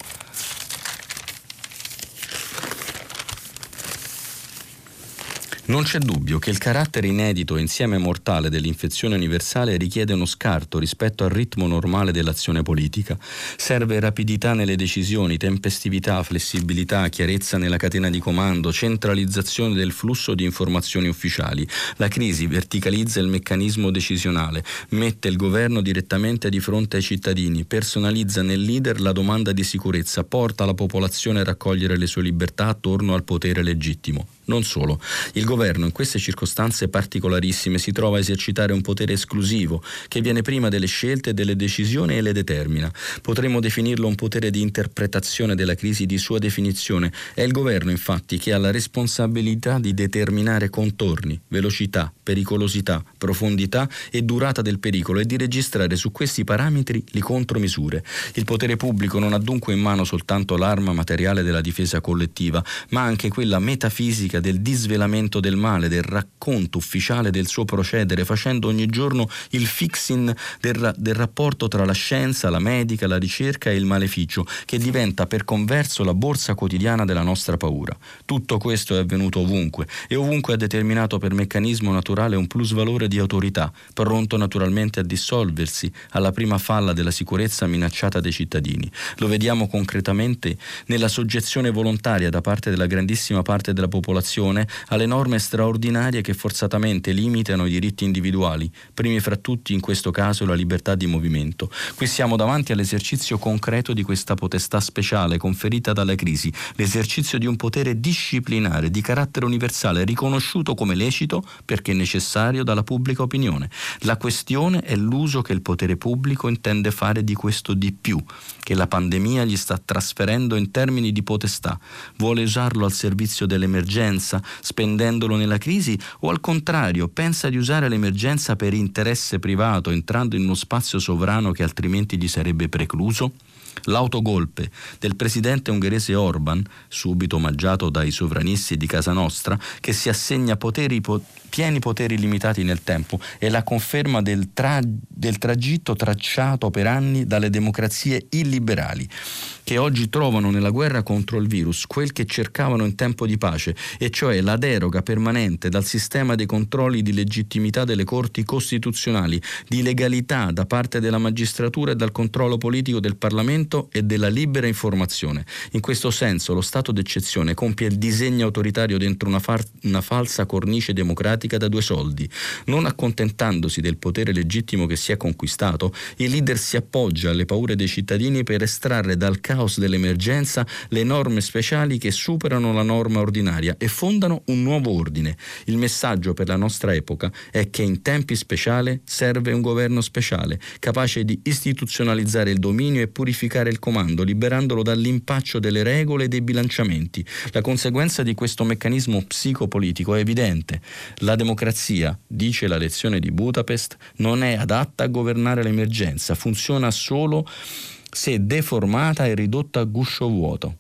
Non c'è dubbio che il carattere inedito e insieme mortale dell'infezione universale richiede uno scarto rispetto al ritmo normale dell'azione politica. Serve rapidità nelle decisioni, tempestività, flessibilità, chiarezza nella catena di comando, centralizzazione del flusso di informazioni ufficiali. La crisi verticalizza il meccanismo decisionale, mette il governo direttamente di fronte ai cittadini, personalizza nel leader la domanda di sicurezza, porta la popolazione a raccogliere le sue libertà attorno al potere legittimo. Non solo, il governo in queste circostanze particolarissime si trova a esercitare un potere esclusivo che viene prima delle scelte e delle decisioni e le determina. Potremmo definirlo un potere di interpretazione della crisi di sua definizione. È il governo infatti che ha la responsabilità di determinare contorni, velocità, pericolosità, profondità e durata del pericolo e di registrare su questi parametri le contromisure. Il potere pubblico non ha dunque in mano soltanto l'arma materiale della difesa collettiva, ma anche quella metafisica del disvelamento del male, del racconto ufficiale del suo procedere, facendo ogni giorno il fixing del, del rapporto tra la scienza, la medica, la ricerca e il maleficio, che diventa per converso la borsa quotidiana della nostra paura. Tutto questo è avvenuto ovunque e ovunque ha determinato per meccanismo naturale un plusvalore di autorità, pronto naturalmente a dissolversi alla prima falla della sicurezza minacciata dai cittadini. Lo vediamo concretamente nella soggezione volontaria da parte della grandissima parte della popolazione alle norme straordinarie che forzatamente limitano i diritti individuali, primi fra tutti in questo caso la libertà di movimento. Qui siamo davanti all'esercizio concreto di questa potestà speciale conferita dalla crisi, l'esercizio di un potere disciplinare di carattere universale riconosciuto come lecito perché necessario dalla pubblica opinione. La questione è l'uso che il potere pubblico intende fare di questo di più, che la pandemia gli sta trasferendo in termini di potestà. Vuole usarlo al servizio dell'emergenza l'emergenza spendendolo nella crisi o al contrario pensa di usare l'emergenza per interesse privato entrando in uno spazio sovrano che altrimenti gli sarebbe precluso? L'autogolpe del presidente ungherese Orban, subito omaggiato dai sovranisti di Casa Nostra, che si assegna poteri, po- pieni poteri limitati nel tempo, è la conferma del, tra- del tragitto tracciato per anni dalle democrazie illiberali che oggi trovano nella guerra contro il virus quel che cercavano in tempo di pace, e cioè la deroga permanente dal sistema dei controlli di legittimità delle corti costituzionali, di legalità da parte della magistratura e dal controllo politico del Parlamento e della libera informazione. In questo senso lo Stato d'eccezione compie il disegno autoritario dentro una, far- una falsa cornice democratica da due soldi. Non accontentandosi del potere legittimo che si è conquistato, il leader si appoggia alle paure dei cittadini per estrarre dal caos dell'emergenza le norme speciali che superano la norma ordinaria e fondano un nuovo ordine. Il messaggio per la nostra epoca è che in tempi speciali serve un governo speciale, capace di istituzionalizzare il dominio e purificare il comando, liberandolo dall'impaccio delle regole e dei bilanciamenti. La conseguenza di questo meccanismo psicopolitico è evidente. La democrazia, dice la lezione di Budapest, non è adatta a governare l'emergenza, funziona solo se deformata e ridotta a guscio vuoto.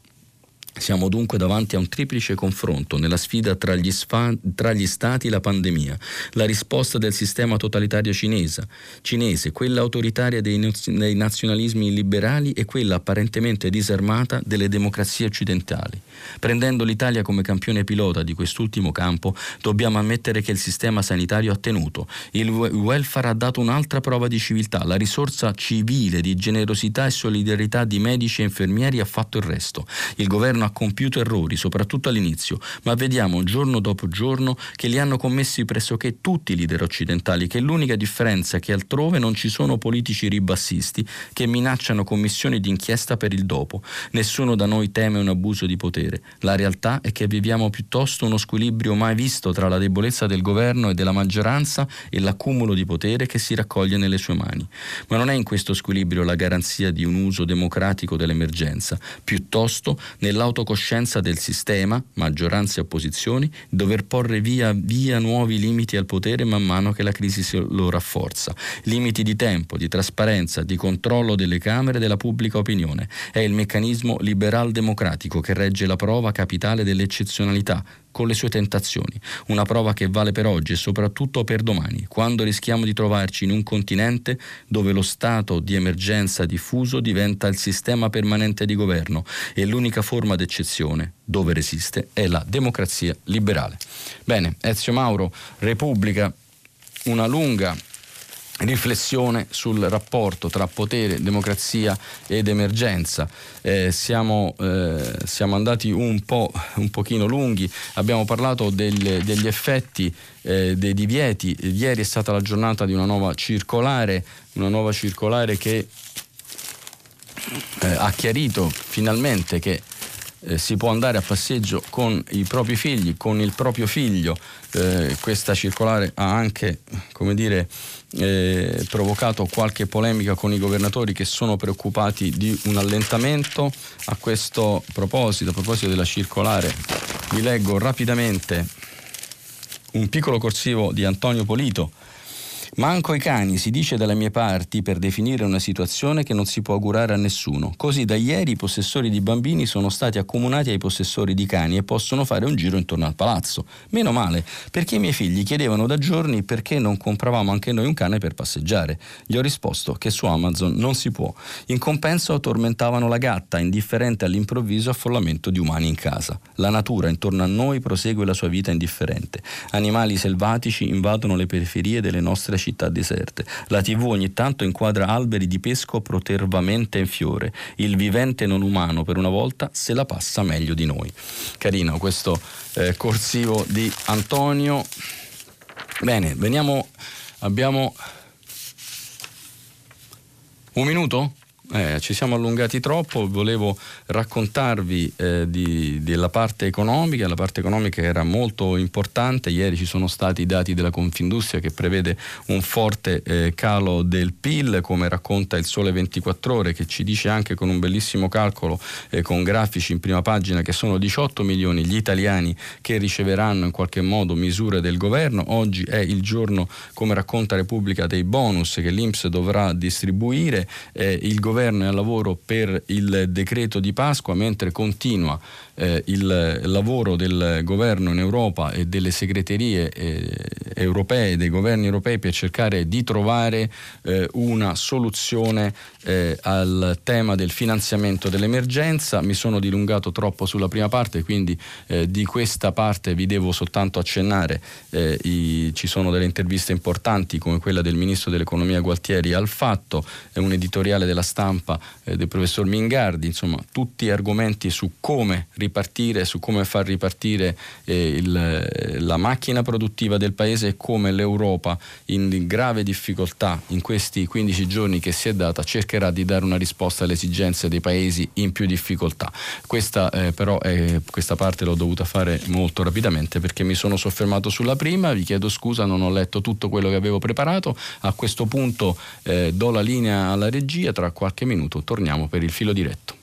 Siamo dunque davanti a un triplice confronto nella sfida tra gli, sfa- tra gli, stati e la pandemia. La risposta del sistema totalitario cinese, cinese quella autoritaria dei, dei nazionalismi liberali e quella apparentemente disarmata delle democrazie occidentali. Prendendo l'Italia come campione pilota di quest'ultimo campo, dobbiamo ammettere che il sistema sanitario ha tenuto. Il welfare ha dato un'altra prova di civiltà. La risorsa civile di generosità e solidarietà di medici e infermieri ha fatto il resto. Il governo ha compiuto errori, soprattutto all'inizio, ma vediamo giorno dopo giorno che li hanno commessi pressoché tutti i leader occidentali, che l'unica differenza è che altrove non ci sono politici ribassisti che minacciano commissioni d'inchiesta per il dopo. Nessuno da noi teme un abuso di potere. La realtà è che viviamo piuttosto uno squilibrio mai visto tra la debolezza del governo e della maggioranza e l'accumulo di potere che si raccoglie nelle sue mani. Ma non è in questo squilibrio la garanzia di un uso democratico dell'emergenza, piuttosto nell'auto autocoscienza del sistema, maggioranza e opposizioni, dover porre via, via nuovi limiti al potere man mano che la crisi lo rafforza. Limiti di tempo, di trasparenza, di controllo delle Camere e della pubblica opinione. È il meccanismo liberal democratico che regge la prova capitale dell'eccezionalità, con le sue tentazioni, una prova che vale per oggi e soprattutto per domani, quando rischiamo di trovarci in un continente dove lo stato di emergenza diffuso diventa il sistema permanente di governo e l'unica forma d'eccezione dove resiste è la democrazia liberale. Bene, Ezio Mauro, Repubblica, una lunga riflessione sul rapporto tra potere, democrazia ed emergenza. Eh, siamo, eh, siamo, andati un po' un pochino lunghi, abbiamo parlato del, degli effetti eh, dei divieti. Ieri è stata la giornata di una nuova circolare, una nuova circolare che eh, ha chiarito finalmente che eh, si può andare a passeggio con i propri figli, con il proprio figlio. Eh, questa circolare ha anche, come dire, eh, provocato qualche polemica con i governatori che sono preoccupati di un allentamento. A questo proposito, a proposito della circolare, vi leggo rapidamente un piccolo corsivo di Antonio Polito Manco i cani, si dice dalle mie parti, per definire una situazione che non si può augurare a nessuno. Così da ieri i possessori di bambini sono stati accomunati ai possessori di cani e possono fare un giro intorno al palazzo. Meno male, perché i miei figli chiedevano da giorni perché non compravamo anche noi un cane per passeggiare. Gli ho risposto che su Amazon non si può. In compenso tormentavano la gatta, indifferente all'improvviso affollamento di umani in casa. La natura intorno a noi prosegue la sua vita indifferente. Animali selvatici invadono le periferie delle nostre città deserte. La TV ogni tanto inquadra alberi di pesco protervamente in fiore. Il vivente non umano per una volta se la passa meglio di noi. Carino questo eh, corsivo di Antonio. Bene, veniamo. Abbiamo un minuto? Eh, ci siamo allungati troppo, volevo raccontarvi eh, di, della parte economica, la parte economica era molto importante, ieri ci sono stati i dati della Confindustria che prevede un forte eh, calo del PIL, come racconta il Sole 24 ore, che ci dice anche con un bellissimo calcolo, eh, con grafici in prima pagina, che sono 18 milioni gli italiani che riceveranno in qualche modo misure del governo. Oggi è il giorno, come racconta Repubblica, dei bonus che l'Inps dovrà distribuire. il governo governo è al lavoro per il decreto di Pasqua, mentre continua eh, il lavoro del governo in Europa e delle segreterie eh, europee, dei governi europei per cercare di trovare eh, una soluzione eh, al tema del finanziamento dell'emergenza. Mi sono dilungato troppo sulla prima parte, quindi eh, di questa parte vi devo soltanto accennare. Eh, I, ci sono delle interviste importanti come quella del ministro dell'economia Gualtieri al Fatto, un editoriale della stampa del professor Mingardi, insomma tutti argomenti su come ripartire ripartire, su come far ripartire eh, il, la macchina produttiva del paese e come l'Europa in grave difficoltà in questi 15 giorni che si è data cercherà di dare una risposta alle esigenze dei paesi in più difficoltà. Questa eh, però è, questa parte l'ho dovuta fare molto rapidamente perché mi sono soffermato sulla prima, vi chiedo scusa, non ho letto tutto quello che avevo preparato, a questo punto eh, do la linea alla regia, tra qualche minuto torniamo per il filo diretto.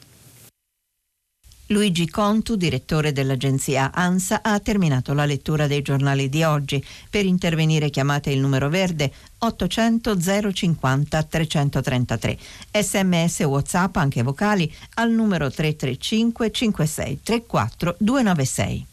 Luigi Contu, direttore dell'agenzia ANSA, ha terminato la lettura dei giornali di oggi. Per intervenire chiamate il numero verde 800 050 333. Sms WhatsApp anche vocali al numero 335 56 34 296.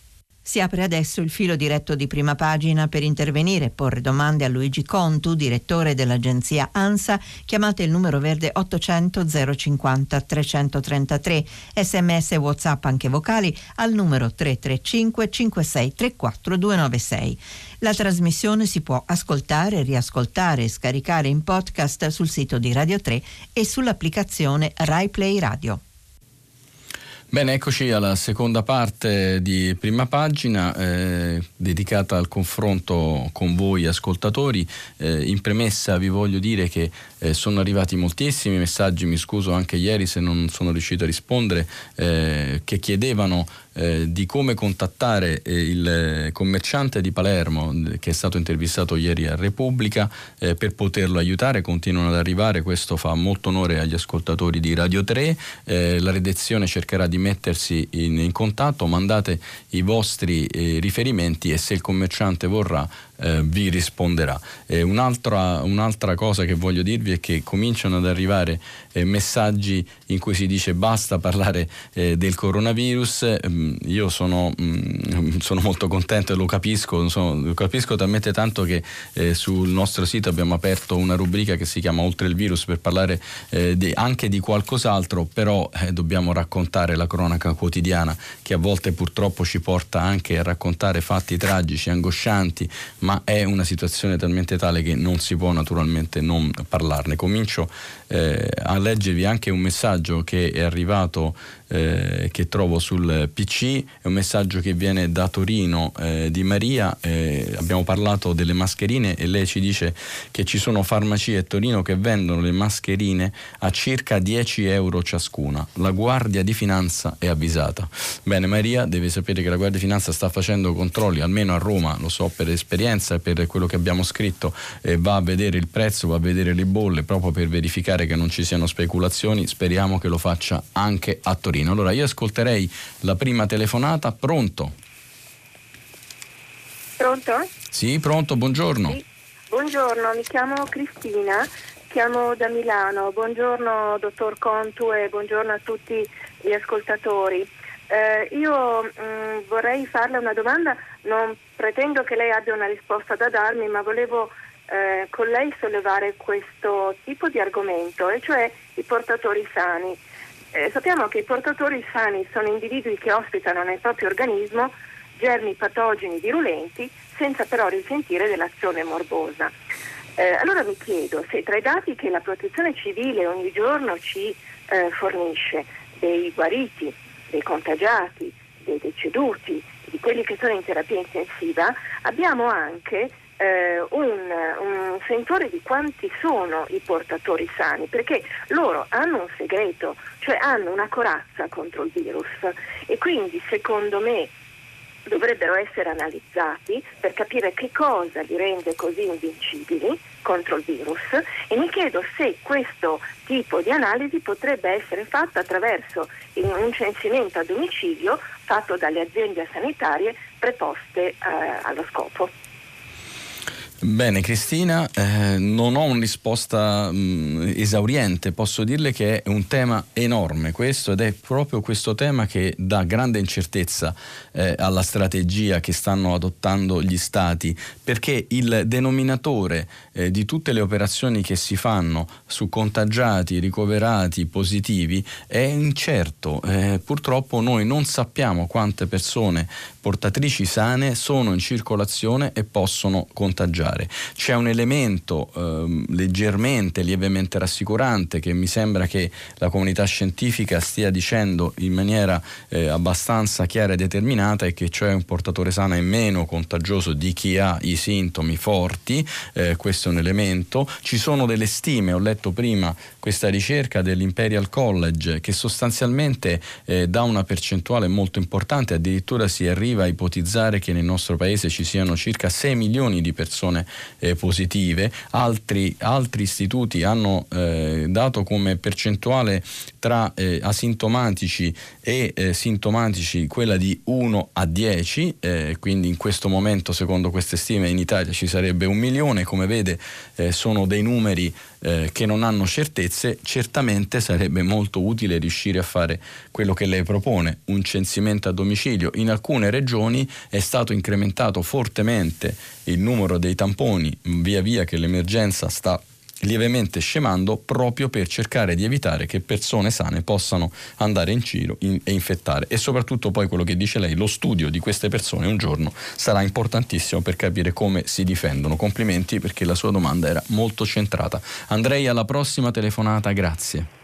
Si apre adesso il filo diretto di prima pagina per intervenire e porre domande a Luigi Contu, direttore dell'agenzia ANSA. Chiamate il numero verde 800 050 333, sms whatsapp anche vocali al numero 335 56 34 296. La trasmissione si può ascoltare, riascoltare e scaricare in podcast sul sito di Radio 3 e sull'applicazione RaiPlay Radio. Bene, eccoci alla seconda parte di prima pagina eh, dedicata al confronto con voi ascoltatori. Eh, in premessa vi voglio dire che eh, sono arrivati moltissimi messaggi, mi scuso anche ieri se non sono riuscito a rispondere, eh, che chiedevano eh, di come contattare eh, il commerciante di Palermo che è stato intervistato ieri a Repubblica eh, per poterlo aiutare, continuano ad arrivare, questo fa molto onore agli ascoltatori di Radio 3, eh, la redazione cercherà di mettersi in, in contatto, mandate i vostri eh, riferimenti e se il commerciante vorrà eh, vi risponderà. Eh, un'altra, un'altra, cosa che voglio dirvi è che cominciano ad arrivare eh, messaggi in cui si dice basta parlare eh, del coronavirus. Mm, io sono, mm, <laughs> sono, molto contento e lo capisco, sono, lo capisco talmente tanto che eh, sul nostro sito abbiamo aperto una rubrica che si chiama Oltre il virus per parlare eh, di, anche di qualcos'altro, però dobbiamo raccontare la cronaca quotidiana che a volte purtroppo ci porta anche a raccontare fatti tragici, angoscianti, ma è una situazione talmente tale che non si può naturalmente non parlarne. Comincio eh, a leggervi anche un messaggio che è arrivato eh, che trovo sul PC, è un messaggio che viene da Torino eh, di Maria, eh, abbiamo parlato delle mascherine e lei ci dice che ci sono farmacie a Torino che vendono le mascherine a circa 10 euro ciascuna, la Guardia di Finanza è avvisata. Bene, Maria deve sapere che la Guardia di Finanza sta facendo controlli, almeno a Roma, lo so per esperienza e per quello che abbiamo scritto, va a vedere il prezzo, va a vedere le bolle proprio per verificare che non ci siano speculazioni, speriamo che lo faccia anche a Torino. Torino. Allora io ascolterei la prima telefonata. Pronto? Pronto? Sì, pronto, buongiorno. Sì. Buongiorno, mi chiamo Cristina, chiamo da Milano. Buongiorno dottor Contu e buongiorno a tutti gli ascoltatori. Eh, io mh, mm, vorrei farle una domanda, non pretendo che lei abbia una risposta da darmi, ma volevo eh, con lei sollevare questo tipo di argomento, e cioè i portatori sani. Eh, sappiamo che i portatori sani sono individui che ospitano nel proprio organismo germi patogeni virulenti senza però risentire dell'azione morbosa. Eh, allora mi chiedo se tra i dati che la protezione civile ogni giorno ci eh, fornisce, dei guariti, dei contagiati, dei deceduti, di quelli che sono in terapia intensiva, abbiamo anche eh, un, un, sentore di quanti sono i portatori sani, perché loro hanno un segreto, cioè hanno una corazza contro il virus e quindi secondo me dovrebbero essere analizzati per capire che cosa li rende così invincibili contro il virus e mi chiedo se questo tipo di analisi potrebbe essere fatto attraverso un censimento a domicilio fatto dalle aziende sanitarie preposte eh, allo scopo. Bene Cristina, eh, non ho una risposta mh, mm, esauriente, posso dirle che è un tema enorme questo ed è proprio questo tema che dà grande incertezza eh, alla strategia che stanno adottando gli stati, perché il denominatore eh, di tutte le operazioni che si fanno su contagiati, ricoverati, positivi è incerto. Eh, purtroppo noi non sappiamo quante persone portatrici sane sono in circolazione e possono contagiare. C'è un elemento eh, leggermente, lievemente rassicurante che mi sembra che la comunità scientifica stia dicendo in maniera eh, abbastanza chiara e determinata e che cioè un portatore sano è meno contagioso di chi ha i sintomi forti, eh, questo è un elemento. Ci sono delle stime, ho letto prima questa ricerca dell'Imperial College che sostanzialmente eh, dà una percentuale molto importante, addirittura si arriva a ipotizzare che nel nostro paese ci siano circa 6 milioni di persone eh, positive, altri, altri, istituti hanno eh, dato come percentuale tra eh, asintomatici e eh, sintomatici quella di 1 a 10, eh, quindi in questo momento secondo queste stime in Italia ci sarebbe un milione, come vede eh, sono dei numeri eh, che non hanno certezze, certamente sarebbe molto utile riuscire a fare quello che lei propone, un censimento a domicilio. In alcune regioni è stato incrementato fortemente il numero dei tamponi via via che l'emergenza sta lievemente scemando proprio per cercare di evitare che persone sane possano andare in giro in, e infettare e soprattutto poi quello che dice lei, lo studio di queste persone un giorno sarà importantissimo per capire come si difendono. Complimenti perché la sua domanda era molto centrata. Andrei alla prossima telefonata, grazie.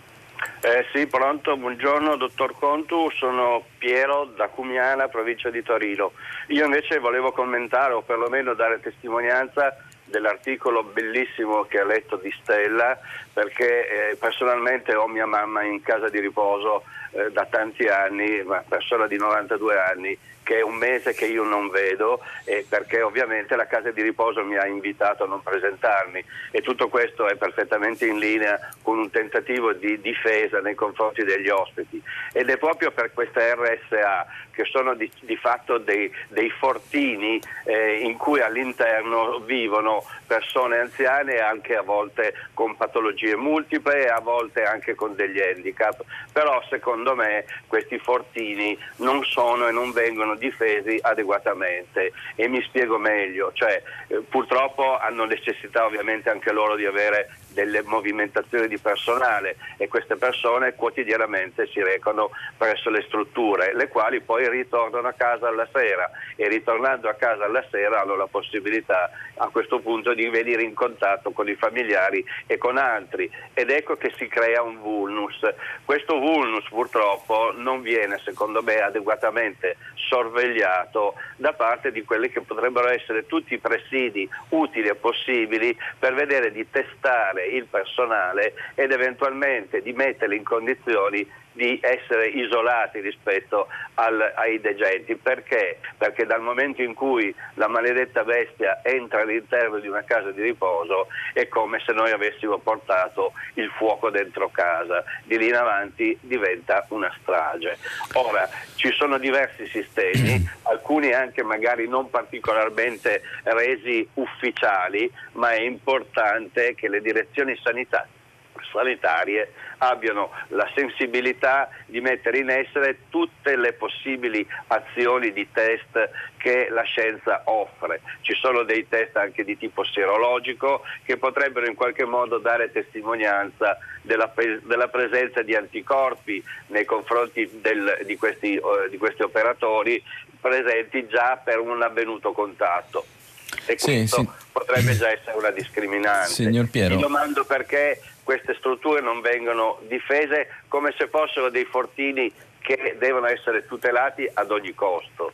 Eh, sì, pronto, buongiorno dottor Contu, sono Piero da Cumiana, provincia di Torino. Io invece volevo commentare o perlomeno dare testimonianza dell'articolo bellissimo che ha letto di Stella perché eh, personalmente ho mia mamma in casa di riposo eh, da tanti anni, una persona di 92 anni che è un mese che io non vedo eh, perché ovviamente la casa di riposo mi ha invitato a non presentarmi. E tutto questo è perfettamente in linea con un tentativo di difesa nei confronti degli ospiti. Ed è proprio per questa RSA che sono di, di fatto dei, dei fortini eh, in cui all'interno vivono persone anziane anche a volte con patologie multiple e a volte anche con degli handicap, però secondo me questi fortini non sono e non vengono difesi adeguatamente. E mi spiego meglio, cioè, eh, purtroppo hanno necessità ovviamente anche loro di avere delle movimentazioni di personale e queste persone quotidianamente si recano presso le strutture, le quali poi ritornano a casa alla sera e ritornando a casa alla sera hanno la possibilità a questo punto di venire in contatto con i familiari e con altri ed ecco che si crea un vulnus. Questo vulnus purtroppo non viene secondo me adeguatamente sorvegliato da parte di quelli che potrebbero essere tutti i presidi utili e possibili per vedere di testare il personale ed eventualmente di metterli in condizioni di essere isolati rispetto al, ai degenti. Perché? Perché dal momento in cui la maledetta bestia entra all'interno di una casa di riposo è come se noi avessimo portato il fuoco dentro casa. Di lì in avanti diventa una strage. Ora, ci sono diversi sistemi, <clears throat> alcuni anche magari non particolarmente resi ufficiali, ma è importante che le direzioni sanitarie sanitarie abbiano la sensibilità di mettere in essere tutte le possibili azioni di test che la scienza offre. Ci sono dei test anche di tipo serologico che potrebbero in qualche modo dare testimonianza della, della presenza di anticorpi nei confronti del, di, questi, uh, di questi operatori presenti già per un avvenuto contatto e sì, questo sì. potrebbe già essere una discriminante. Signor Piero. Mi domando perché queste strutture non vengono difese come se fossero dei fortini che devono essere tutelati ad ogni costo.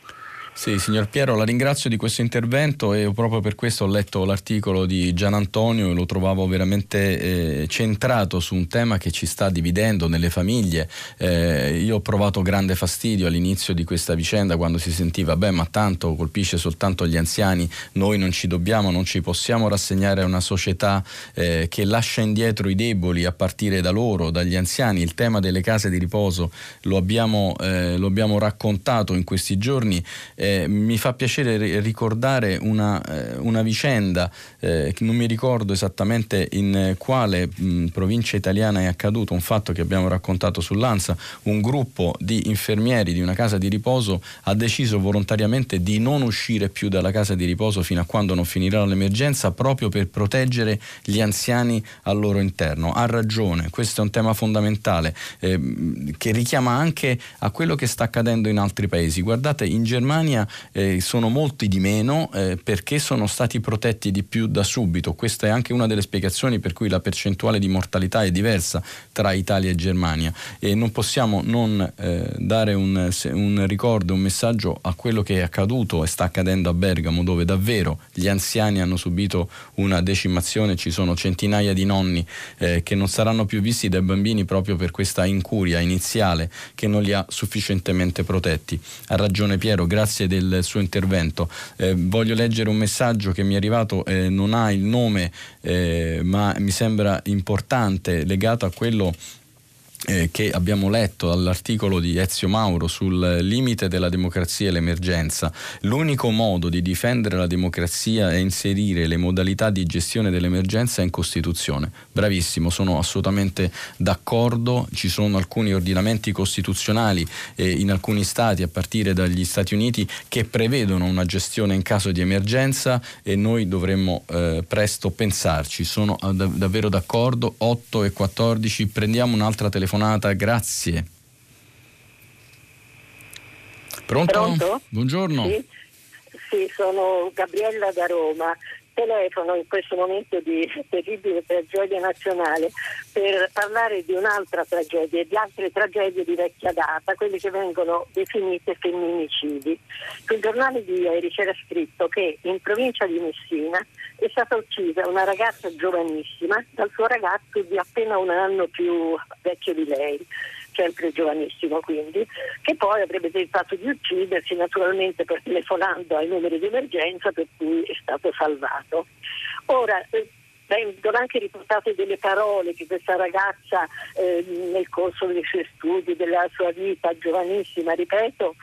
Sì, signor Piero, la ringrazio di questo intervento e proprio per questo ho letto l'articolo di Gian Antonio e lo trovavo veramente eh, centrato su un tema che ci sta dividendo nelle famiglie. Eh, io ho provato grande fastidio all'inizio di questa vicenda quando si sentiva, beh, ma tanto colpisce soltanto gli anziani, noi non ci dobbiamo, non ci possiamo rassegnare a una società eh, che lascia indietro i deboli a partire da loro, dagli anziani. Il tema delle case di riposo lo abbiamo, eh, lo abbiamo raccontato in questi giorni Eh, mi fa piacere ricordare una, eh, una vicenda, eh, non mi ricordo esattamente in quale mh, provincia italiana è accaduto, un fatto che abbiamo raccontato sull'ANSA, un gruppo di infermieri di una casa di riposo ha deciso volontariamente di non uscire più dalla casa di riposo fino a quando non finirà l'emergenza proprio per proteggere gli anziani al loro interno. Ha ragione, questo è un tema fondamentale eh, che richiama anche a quello che sta accadendo in altri paesi. Guardate, in Germania eh, sono molti di meno eh, perché sono stati protetti di più da subito. Questa è anche una delle spiegazioni per cui la percentuale di mortalità è diversa tra Italia e Germania e non possiamo non eh, dare un, un ricordo, un messaggio a quello che è accaduto e sta accadendo a Bergamo dove davvero gli anziani hanno subito una decimazione, ci sono centinaia di nonni eh, che non saranno più visti dai bambini proprio per questa incuria iniziale che non li ha sufficientemente protetti. Ha ragione Piero, grazie del suo intervento. Eh, voglio leggere un messaggio che mi è arrivato, eh, non ha il nome eh, ma mi sembra importante, legato a quello eh, che abbiamo letto dall'articolo di Ezio Mauro sul limite della democrazia e l'emergenza. L'unico modo di difendere la democrazia è inserire le modalità di gestione dell'emergenza in Costituzione. Bravissimo, sono assolutamente d'accordo. Ci sono alcuni ordinamenti costituzionali eh, in alcuni stati, a partire dagli Stati Uniti, che prevedono una gestione in caso di emergenza e noi dovremmo eh, presto pensarci. Sono eh, davvero d'accordo. 8 e 14, prendiamo un'altra telefonata telefonata, grazie. Pronto? Pronto? Buongiorno. Sì. sì, sono Gabriella da Roma telefono in questo momento di <laughs> terribile tragedia nazionale per parlare di un'altra tragedia di altre tragedie di vecchia data, quelle che vengono definite femminicidi. Sul giornale di ieri c'era scritto che in provincia di Messina è stata uccisa una ragazza giovanissima dal suo ragazzo di appena un anno più vecchio di lei sempre giovanissimo quindi, che poi avrebbe tentato di uccidersi naturalmente per telefonando ai numeri di emergenza per cui è stato salvato. Ora, eh, vengono anche riportate delle parole che questa ragazza eh, nel corso dei suoi studi, della sua vita giovanissima, ripeto,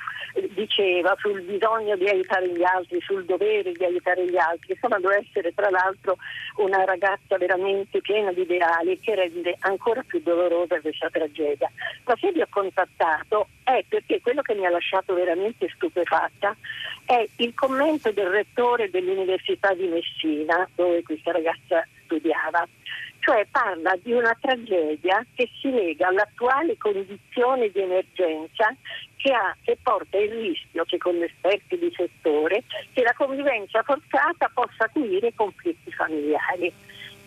diceva sul bisogno di aiutare gli altri, sul dovere di aiutare gli altri. Insomma, doveva essere tra l'altro una ragazza veramente piena di ideali che rende ancora più dolorosa questa tragedia. Ma se vi ho contattato è perché quello che mi ha lasciato veramente stupefatta è il commento del rettore dell'Università di Messina, dove questa ragazza studiava cioè parla di una tragedia che si lega all'attuale condizione di emergenza che, ha, che porta il rischio, secondo esperti di settore, che la convivenza forzata possa acuire conflitti familiari.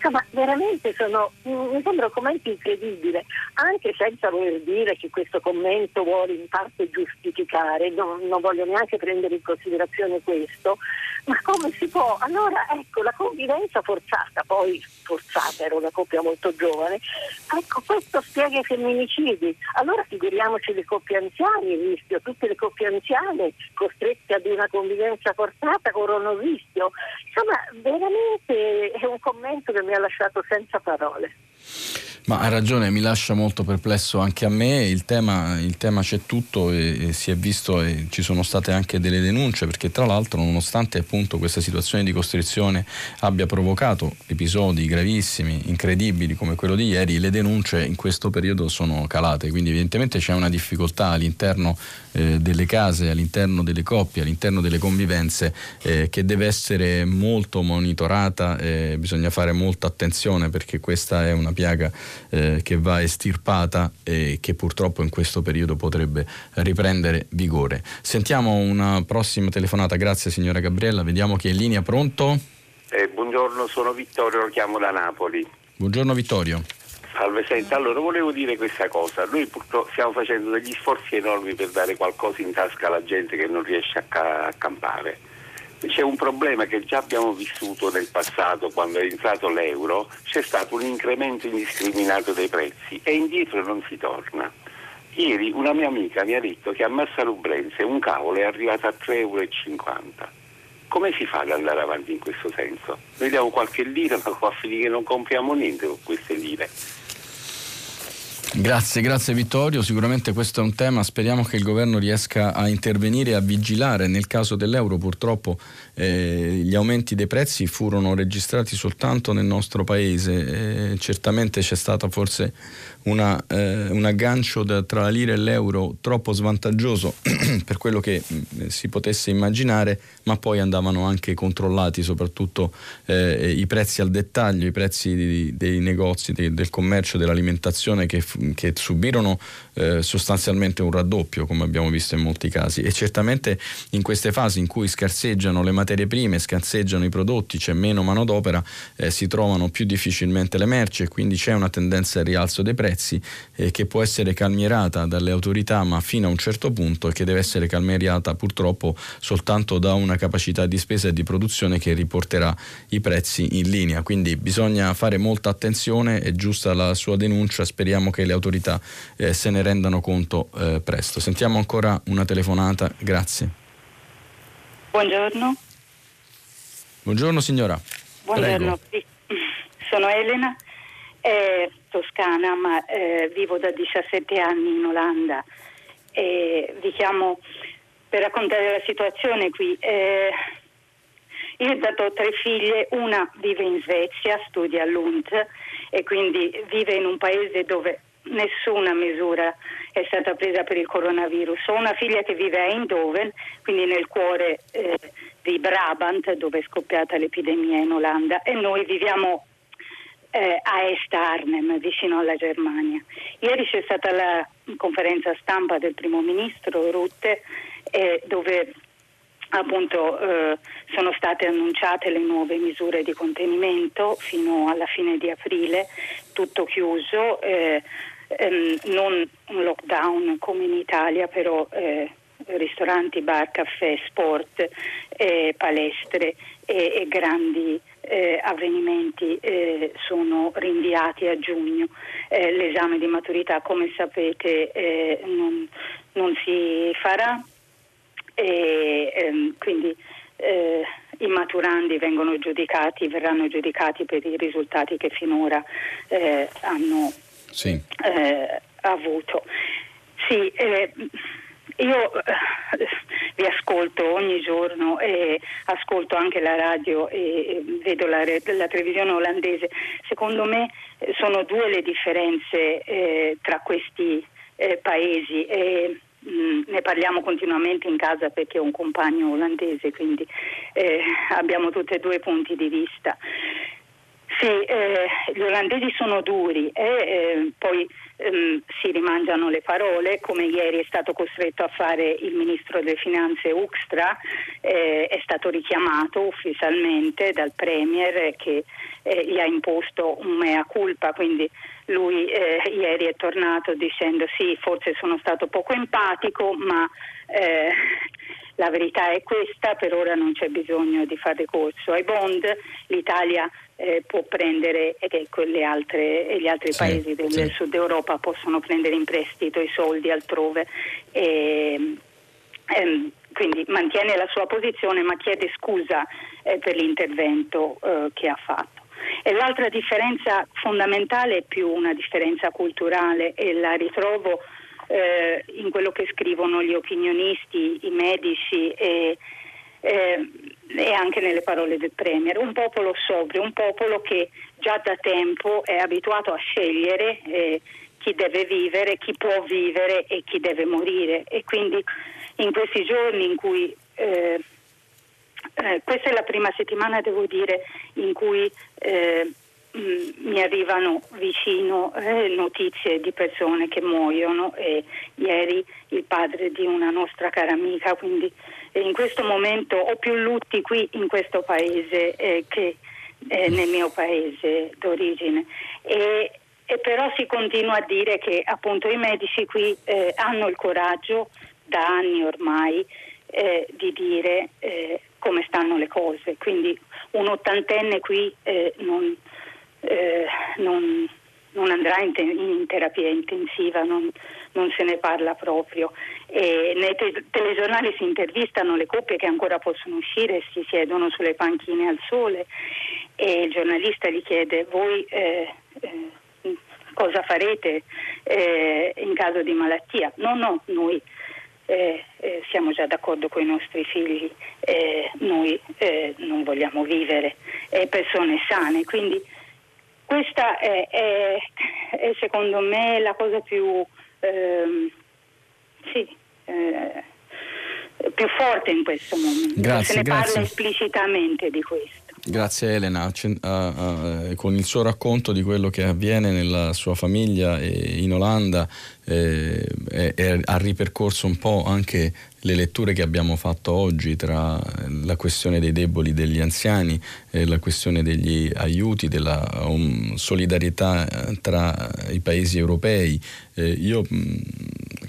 Insomma, veramente sono, mi sembra un commento incredibile, anche senza voler dire che questo commento vuole in parte giustificare, non, non voglio neanche prendere in considerazione questo, ma come si può? Allora ecco, la convivenza forzata, poi forzata, era una coppia molto giovane, ecco questo spiega i femminicidi. Allora figuriamoci le coppie anziane, il rischio, tutte le coppie anziane costrette ad una convivenza forzata corrono il rischio. Insomma, veramente è un commento che mi ha lasciato senza parole. Ma ha ragione, mi lascia molto perplesso anche a me, il tema, il tema c'è tutto e, e, si è visto e ci sono state anche delle denunce perché tra l'altro nonostante appunto questa situazione di costrizione abbia provocato episodi gravissimi, incredibili come quello di ieri, le denunce in questo periodo sono calate, quindi evidentemente c'è una difficoltà all'interno eh, delle case, all'interno delle coppie, all'interno delle convivenze eh, che deve essere molto monitorata, eh, bisogna fare molta attenzione perché questa è una piaga eh, che va estirpata e che purtroppo in questo periodo potrebbe riprendere vigore. Sentiamo una prossima telefonata, grazie signora Gabriella, vediamo chi è in linea, pronto? Eh, buongiorno, sono Vittorio, lo chiamo da Napoli. Buongiorno Vittorio. Salve, senta, allora volevo dire questa cosa, noi purtroppo stiamo facendo degli sforzi enormi per dare qualcosa in tasca alla gente che non riesce a, ca- a campare c'è un problema che già abbiamo vissuto nel passato quando è entrato l'euro, c'è stato un incremento indiscriminato dei prezzi e indietro non si torna. Ieri una mia amica mi ha detto che a Massarubrense un cavolo è arrivato a 3,50 euro. Come si fa ad andare avanti in questo senso? Noi diamo qualche lira ma qua a finire non compriamo niente con queste lire. Grazie, grazie Vittorio. Sicuramente questo è un tema, speriamo che il governo riesca a intervenire e a vigilare. Nel caso dell'euro purtroppo eh, gli aumenti dei prezzi furono registrati soltanto nel nostro paese. Eh, certamente c'è stato forse una, eh, un aggancio da, tra la lira e l'euro troppo svantaggioso <clears throat> per quello che mh, mm, si potesse immaginare, ma poi andavano anche controllati soprattutto eh, i prezzi al dettaglio, i prezzi di, dei negozi, di, del commercio, dell'alimentazione che, che subirono eh, sostanzialmente un raddoppio, come abbiamo visto in molti casi. E certamente in queste fasi in cui scarseggiano le materie prime, scarseggiano i prodotti, c'è meno manodopera, eh, si trovano più difficilmente le merci e quindi c'è una tendenza al rialzo dei prezzi prezzi eh, che può essere calmierata dalle autorità ma fino a un certo punto e che deve essere calmierata purtroppo soltanto da una capacità di spesa e di produzione che riporterà i prezzi in linea. Quindi bisogna fare molta attenzione, è giusta la sua denuncia, speriamo che le autorità eh, se ne rendano conto eh, presto. Sentiamo ancora una telefonata, grazie. Buongiorno. Buongiorno signora. Buongiorno, Prego. sono Elena eh, toscana, ma eh, vivo da 17 anni in Olanda. E vi chiamo per raccontare la situazione qui. Eh, io ho dato tre figlie, una vive in Svezia, studia a Lund e quindi vive in un paese dove nessuna misura è stata presa per il coronavirus. Ho una figlia che vive a Eindhoven, quindi nel cuore eh, di Brabant, dove è scoppiata l'epidemia in Olanda, e noi viviamo eh, a Est Arnhem, vicino alla Germania. Ieri c'è stata la conferenza stampa del primo ministro Rutte, eh, dove appunto eh, sono state annunciate le nuove misure di contenimento fino alla fine di aprile, tutto chiuso, eh, ehm, non un lockdown come in Italia, però eh, ristoranti, bar, caffè, sport, eh, palestre e, e grandi eh, avvenimenti eh, sono rinviati a giugno. Eh, l'esame di maturità, come sapete, eh, non, non, si farà e ehm, quindi eh, i maturandi vengono giudicati, verranno giudicati per i risultati che finora eh, hanno sì. avuto. Sì, io ogni giorno e ascolto anche la radio e vedo la, la televisione olandese. Secondo me eh, sono due le differenze eh, tra questi eh, paesi e mh, mm, ne parliamo continuamente in casa perché ho un compagno olandese, quindi eh, abbiamo tutti e due i punti di vista. Sì, eh, gli olandesi sono duri e eh, poi ehm, si rimangiano le parole, come ieri è stato costretto a fare il ministro delle finanze Uxtra, eh, è stato richiamato ufficialmente dal Premier che eh, gli ha imposto un mea culpa, quindi lui eh, ieri è tornato dicendo sì, forse sono stato poco empatico, ma eh, la verità è questa, per ora non c'è bisogno di fare ricorso ai bond, l'Italia eh, può prendere e che altre, gli altri sì, paesi del sì. sud Europa possono prendere in prestito i soldi altrove. E, ehm, quindi mantiene la sua posizione ma chiede scusa eh, per l'intervento eh, che ha fatto. E l'altra differenza fondamentale è più una differenza culturale e la ritrovo eh, in quello che scrivono gli opinionisti, i medici e, eh, e anche nelle parole del Premier. Un popolo sobrio, un popolo che già da tempo è abituato a scegliere eh, chi deve vivere, chi può vivere e chi deve morire. E quindi in questi giorni in cui eh, eh, questa è la prima settimana, devo dire, in cui eh, mi arrivano vicino eh, notizie di persone che muoiono e ieri il padre di una nostra cara amica, quindi in questo momento ho più lutti qui in questo paese eh, che eh, nel mio paese d'origine. E, e, però si continua a dire che appunto i medici qui eh, hanno il coraggio da anni ormai eh, di dire come stanno le cose, quindi un ottantenne qui non eh, non, non, andrà in, te- in, terapia intensiva, non, non, se ne parla proprio. E nei te- telegiornali si intervistano le coppie che ancora possono uscire, si siedono sulle panchine al sole e il giornalista gli chiede voi eh, eh, cosa farete eh, in caso di malattia. No, no, noi eh, eh, siamo già d'accordo con i nostri figli, eh, noi eh, non vogliamo vivere persone sane, quindi questa è, è, è, secondo me la cosa più, ehm, sì, eh, più forte in questo momento. Grazie, Se ne grazie. parla esplicitamente di questo. Grazie Elena, uh, uh, con il suo racconto di quello che avviene nella sua famiglia in Olanda eh, eh, ha ripercorso un po' anche le letture che abbiamo fatto oggi tra la questione dei deboli degli anziani e la questione degli aiuti, della um, solidarietà eh, tra i paesi europei. Eh, io, mm,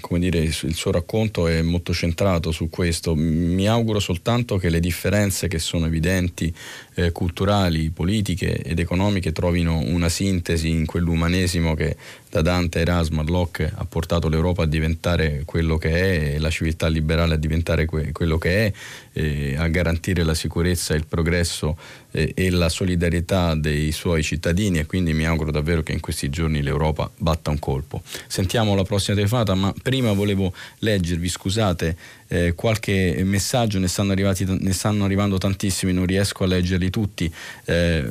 come dire, il suo racconto è molto centrato su questo. Mi auguro soltanto che le differenze che sono evidenti, eh, culturali, politiche ed economiche, trovino una sintesi in quell'umanesimo che da Dante, Erasmo, Locke ha portato l'Europa a diventare quello che è e la civiltà liberale a diventare que- quello che è, eh, a garantire la sicurezza, il progresso eh, e la solidarietà dei suoi cittadini e quindi mi auguro davvero che in questi giorni l'Europa batta un colpo. Sentiamo la prossima telefonata, ma prima volevo leggervi, scusate, eh, qualche messaggio, ne stanno, arrivati, ne stanno, arrivando tantissimi, non riesco a leggerli tutti. Eh,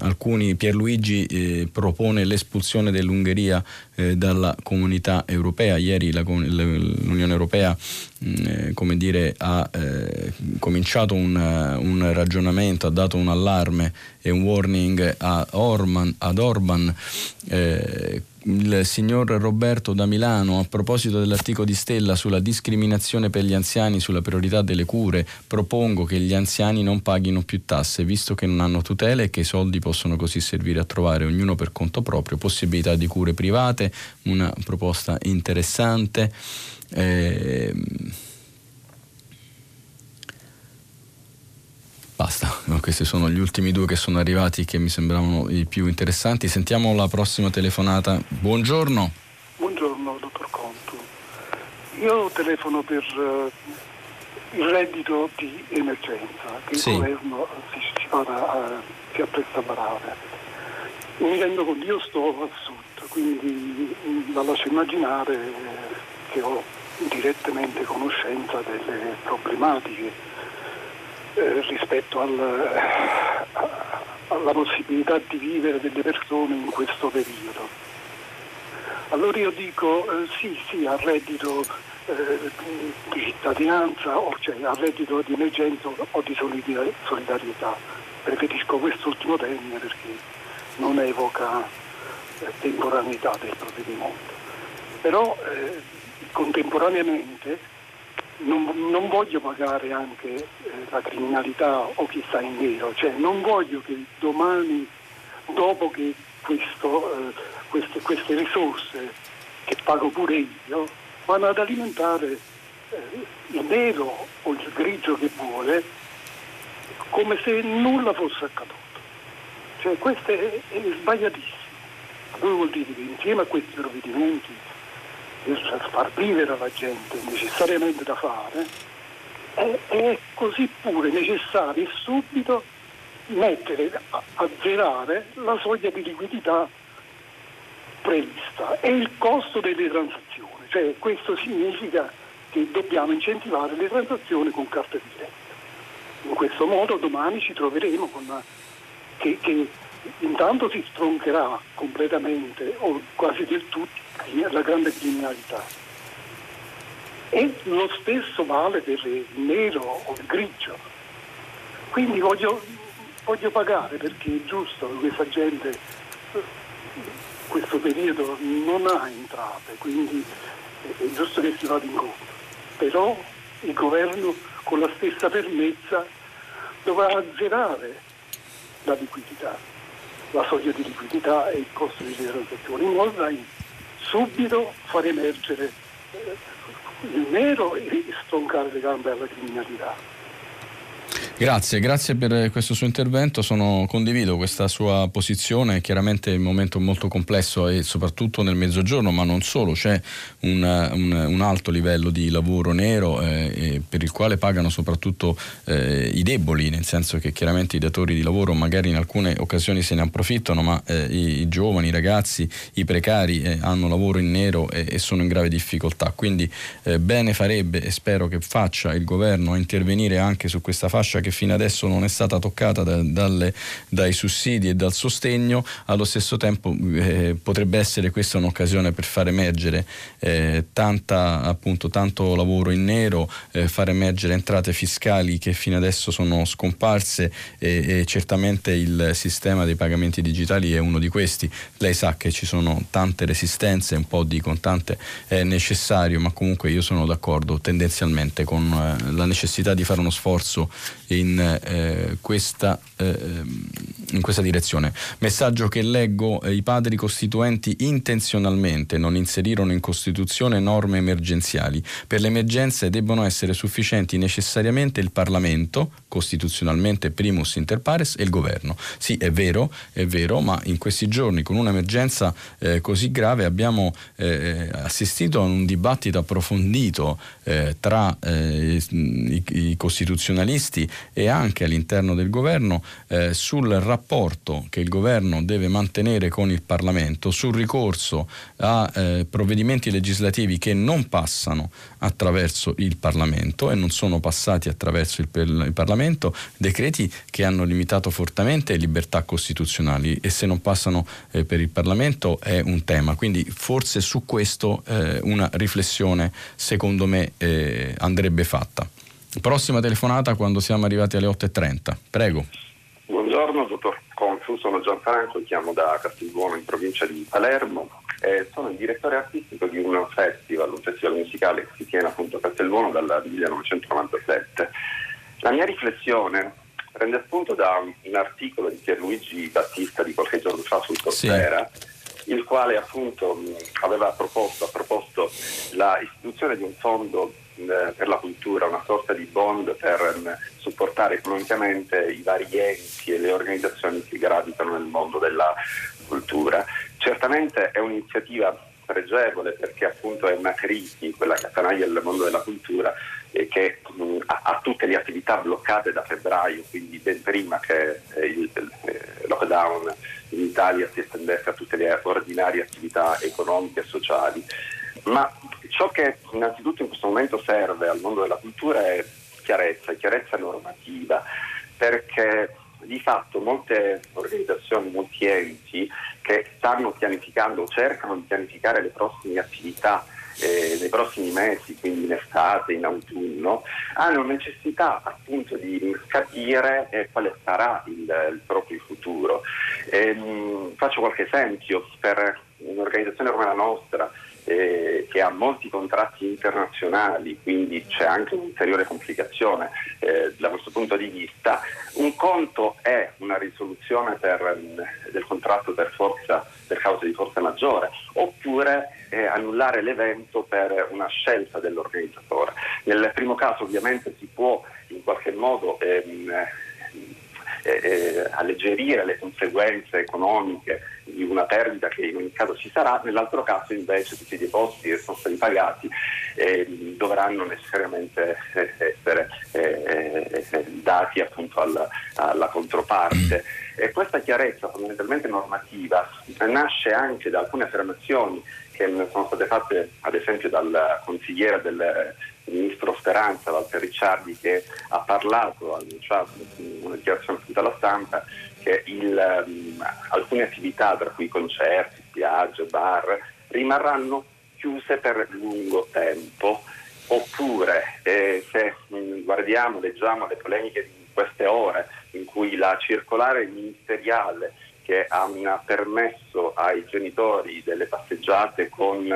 alcuni, Pierluigi eh, propone l'espulsione dell'Ungheria eh, dalla comunità europea. Ieri la, l'Unione Europea mh, come dire, ha eh, cominciato un, un, ragionamento, ha dato un allarme e un warning a Orman, ad Orban eh, il signor Roberto da Milano a proposito dell'articolo di Stella sulla discriminazione per gli anziani sulla priorità delle cure propongo che gli anziani non paghino più tasse visto che non hanno tutele e che i soldi possono così servire a trovare ognuno per conto proprio possibilità di cure private una proposta interessante. Eh, Basta, no, questi sono gli ultimi due che sono arrivati che mi sembravano i più interessanti. Sentiamo la prossima telefonata. Buongiorno. Buongiorno, dottor Contu. Io telefono per uh, il reddito di emergenza che sì. il governo si, vada, uh, si appresta a varare. Mi rendo conto, io sto al sud, quindi la lascio immaginare che ho direttamente conoscenza delle problematiche eh, rispetto al, alla possibilità di vivere delle persone in questo periodo. Allora io dico eh, sì, sì, al reddito eh, di cittadinanza, o cioè al reddito di emergenza o di solidarietà. Preferisco quest'ultimo termine perché non evoca eh, temporaneità del provvedimento. Però eh, contemporaneamente non, non, voglio pagare anche eh, la criminalità o chi sta in nero, cioè non voglio che domani, dopo che questo, eh, queste, queste, risorse che pago pure io, vanno ad alimentare eh, il nero o il grigio che vuole, come se nulla fosse accaduto. Cioè questo è, è sbagliatissimo. Allora vuol dire che insieme a questi provvedimenti per far vivere la gente necessariamente da fare, è, è così pure necessario subito mettere a, a zerare la soglia di liquidità prevista e il costo delle transazioni, cioè questo significa che dobbiamo incentivare le transazioni con carta di credito. In questo modo domani ci troveremo con una, che, che intanto si stroncherà completamente o quasi del tutto la grande criminalità. E lo stesso vale per il nero o il grigio. Quindi voglio, voglio pagare perché è giusto che questa gente questo periodo non ha entrate, quindi è giusto che si vada incontro. Però il governo con la stessa fermezza dovrà azzerare la liquidità, la soglia di liquidità e il costo delle transazioni, in modo da subito far emergere eh, il nero e stroncare le gambe alla criminalità. Grazie, grazie per questo suo intervento, Sono, condivido questa sua posizione, chiaramente è un momento molto complesso e soprattutto nel mezzogiorno, ma non solo, c'è un, un, un alto livello di lavoro nero eh, per il quale pagano soprattutto eh, i deboli, nel senso che chiaramente i datori di lavoro magari in alcune occasioni se ne approfittano, ma eh, i, i, giovani, i ragazzi, i precari eh, hanno lavoro in nero e, e, sono in grave difficoltà, quindi eh, bene farebbe e spero che faccia il governo a intervenire anche su questa fascia che fino adesso non è stata toccata da, dalle, dai sussidi e dal sostegno, allo stesso tempo eh, potrebbe essere questa un'occasione per far emergere eh, tanta, appunto, tanto lavoro in nero, eh, far emergere entrate fiscali che fino adesso sono scomparse e, e certamente il sistema dei pagamenti digitali è uno di questi. Lei sa che ci sono tante resistenze, un po' di contante è necessario, ma comunque io sono d'accordo tendenzialmente con eh, la necessità di fare uno sforzo in, eh, questa, eh, in questa, direzione. Messaggio che leggo, eh, i padri costituenti intenzionalmente non inserirono in Costituzione norme emergenziali. Per le emergenze debbono essere sufficienti necessariamente il Parlamento, costituzionalmente primus inter pares, e il governo. Sì, è vero, è vero, ma in questi giorni con un'emergenza eh, così grave abbiamo eh, assistito a un dibattito approfondito eh, tra i, i costituzionalisti e anche all'interno del governo eh, sul rapporto che il governo deve mantenere con il Parlamento, sul ricorso a eh, provvedimenti legislativi che non passano attraverso il Parlamento e non sono passati attraverso il, il Parlamento, decreti che hanno limitato fortemente le libertà costituzionali e se non passano eh, per il Parlamento è un tema. Quindi forse su questo eh, una riflessione secondo me eh, andrebbe fatta. Prossima telefonata quando siamo arrivati alle 8.30. Prego. Buongiorno, dottor Confu, sono Gianfranco, chiamo da Castelbuono in provincia di Palermo. Eh, sono il direttore artistico di un festival, un festival musicale che si tiene appunto a Castelbuono dal 1997. La mia riflessione prende spunto da un, articolo di Pierluigi Battista di qualche giorno fa sul Coursera, sì. il quale appunto aveva proposto, ha proposto la istituzione di un fondo per la cultura, una sorta di bond per mm, supportare economicamente i vari enti e le organizzazioni che gravitano nel mondo della cultura. Certamente è un'iniziativa pregevole perché appunto è una crisi, quella che attanaglia il mondo della cultura e che mh, mm, ha, ha, tutte le attività bloccate da febbraio, quindi ben prima che eh, il, il eh, lockdown in Italia si estendesse a tutte le ordinarie attività economiche e sociali. Ma ciò che innanzitutto in questo momento serve al mondo della cultura è chiarezza, chiarezza normativa, perché di fatto molte organizzazioni, molti enti che stanno pianificando cercano di pianificare le prossime attività eh, nei prossimi mesi, quindi in estate, in autunno, hanno necessità appunto di capire eh, quale sarà il, il proprio futuro. E, ehm, mh, faccio qualche esempio per un'organizzazione come la nostra eh, che ha molti contratti internazionali, quindi c'è anche un'ulteriore complicazione eh, da questo punto di vista. Un conto è una risoluzione per, mm, del contratto per, forza, per causa di forza maggiore, oppure eh, annullare l'evento per una scelta dell'organizzatore. Nel primo caso ovviamente si può in qualche modo ehm, eh, eh, alleggerire le conseguenze economiche di una perdita che in ogni caso ci sarà, nell'altro caso invece tutti i depositi che sono stati pagati eh, dovranno necessariamente eh, essere eh, eh, dati appunto alla, alla controparte. E questa chiarezza fondamentalmente normativa nasce anche da alcune affermazioni che sono state fatte ad esempio dal consigliere del ministro Speranza, Walter Ricciardi, che ha parlato, ha annunciato in una dichiarazione alla stampa che il, um, alcune attività, tra cui concerti, spiagge, bar, rimarranno chiuse per lungo tempo. Oppure eh, se mh, guardiamo, leggiamo le polemiche di queste ore in cui la circolare ministeriale che ha permesso ai genitori delle passeggiate con,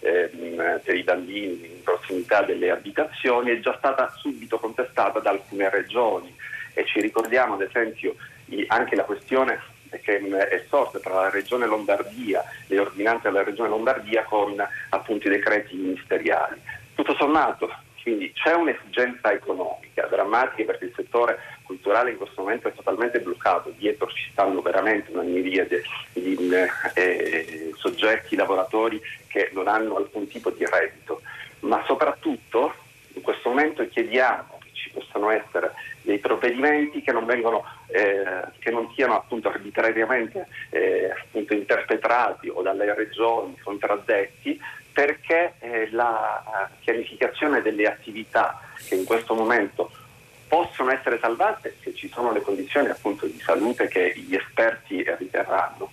ehm, per i bambini in prossimità delle abitazioni è già stata subito contestata da alcune regioni e ci ricordiamo ad esempio anche la questione che è sorta tra la Regione Lombardia, le ordinanze della Regione Lombardia con appunto i decreti ministeriali. Tutto sommato, quindi c'è un'esigenza economica drammatica perché il settore culturale in questo momento è totalmente bloccato, dietro ci stanno veramente una miriade di eh, soggetti, lavoratori che non hanno alcun tipo di reddito, ma soprattutto in questo momento chiediamo ci possano essere dei provvedimenti che non, vengono, eh, che non siano appunto arbitrariamente eh, appunto interpretati o dalle regioni contraddetti perché eh, la pianificazione delle attività che in questo momento possono essere salvate se ci sono le condizioni appunto di salute che gli esperti riterranno,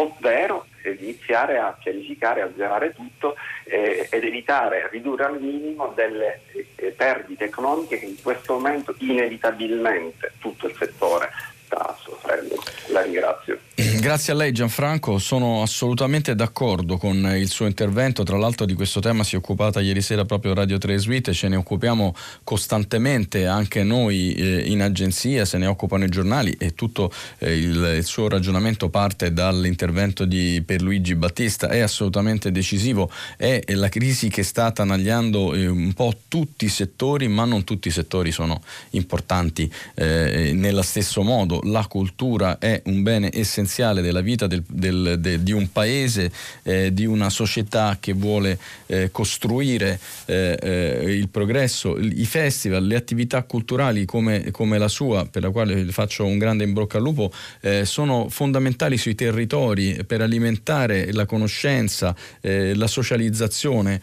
ovvero iniziare a pianificare, a zerare tutto eh, ed evitare, ridurre al minimo delle eh, perdite economiche che in questo momento inevitabilmente tutto il settore sta soffrendo. La ringrazio. <clears throat> Grazie a lei Gianfranco, sono assolutamente d'accordo con il suo intervento, tra l'altro di questo tema si è occupata ieri sera proprio Radio 3 Suite, ce ne occupiamo costantemente anche noi eh, in agenzia, se ne occupano i giornali e tutto eh, il, il, suo ragionamento parte dall'intervento di Pierluigi Battista, è assolutamente decisivo, è la crisi che sta attanagliando eh, un po' tutti i settori, ma non tutti i settori sono importanti eh, nello stesso modo, la cultura è un bene essenziale della vita del, del, de, di un paese, eh, di una società che vuole eh, costruire eh, eh il progresso, i festival, le attività culturali come, come, la sua, per la quale faccio un grande in bocca al lupo, eh, sono fondamentali sui territori per alimentare la conoscenza, eh, la socializzazione.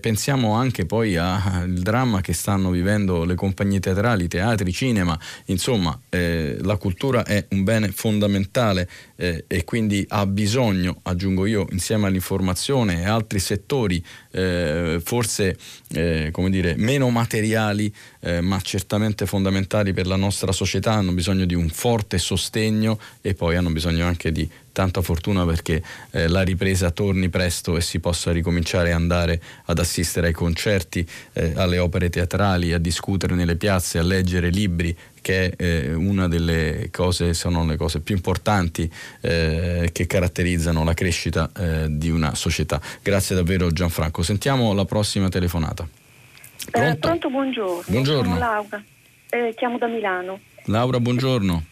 pensiamo anche poi al dramma che stanno vivendo le compagnie teatrali, teatri, cinema, insomma la cultura è un bene fondamentale eh, e quindi ha bisogno, aggiungo io, insieme all'informazione e altri settori eh, forse eh, come dire, meno materiali eh, ma certamente fondamentali per la nostra società, hanno bisogno di un forte sostegno e poi hanno bisogno anche di tanta fortuna perché eh, la ripresa torni presto e si possa ricominciare a andare ad assistere ai concerti, eh, alle opere teatrali, a discutere nelle piazze, a leggere libri che è eh, una delle cose, sono le cose più importanti eh, che caratterizzano la crescita eh, di una società. Grazie davvero Gianfranco. Sentiamo la prossima telefonata. Eh, pronto, pronto buongiorno. Buongiorno. Sono Laura, eh, chiamo da Milano. Laura, buongiorno.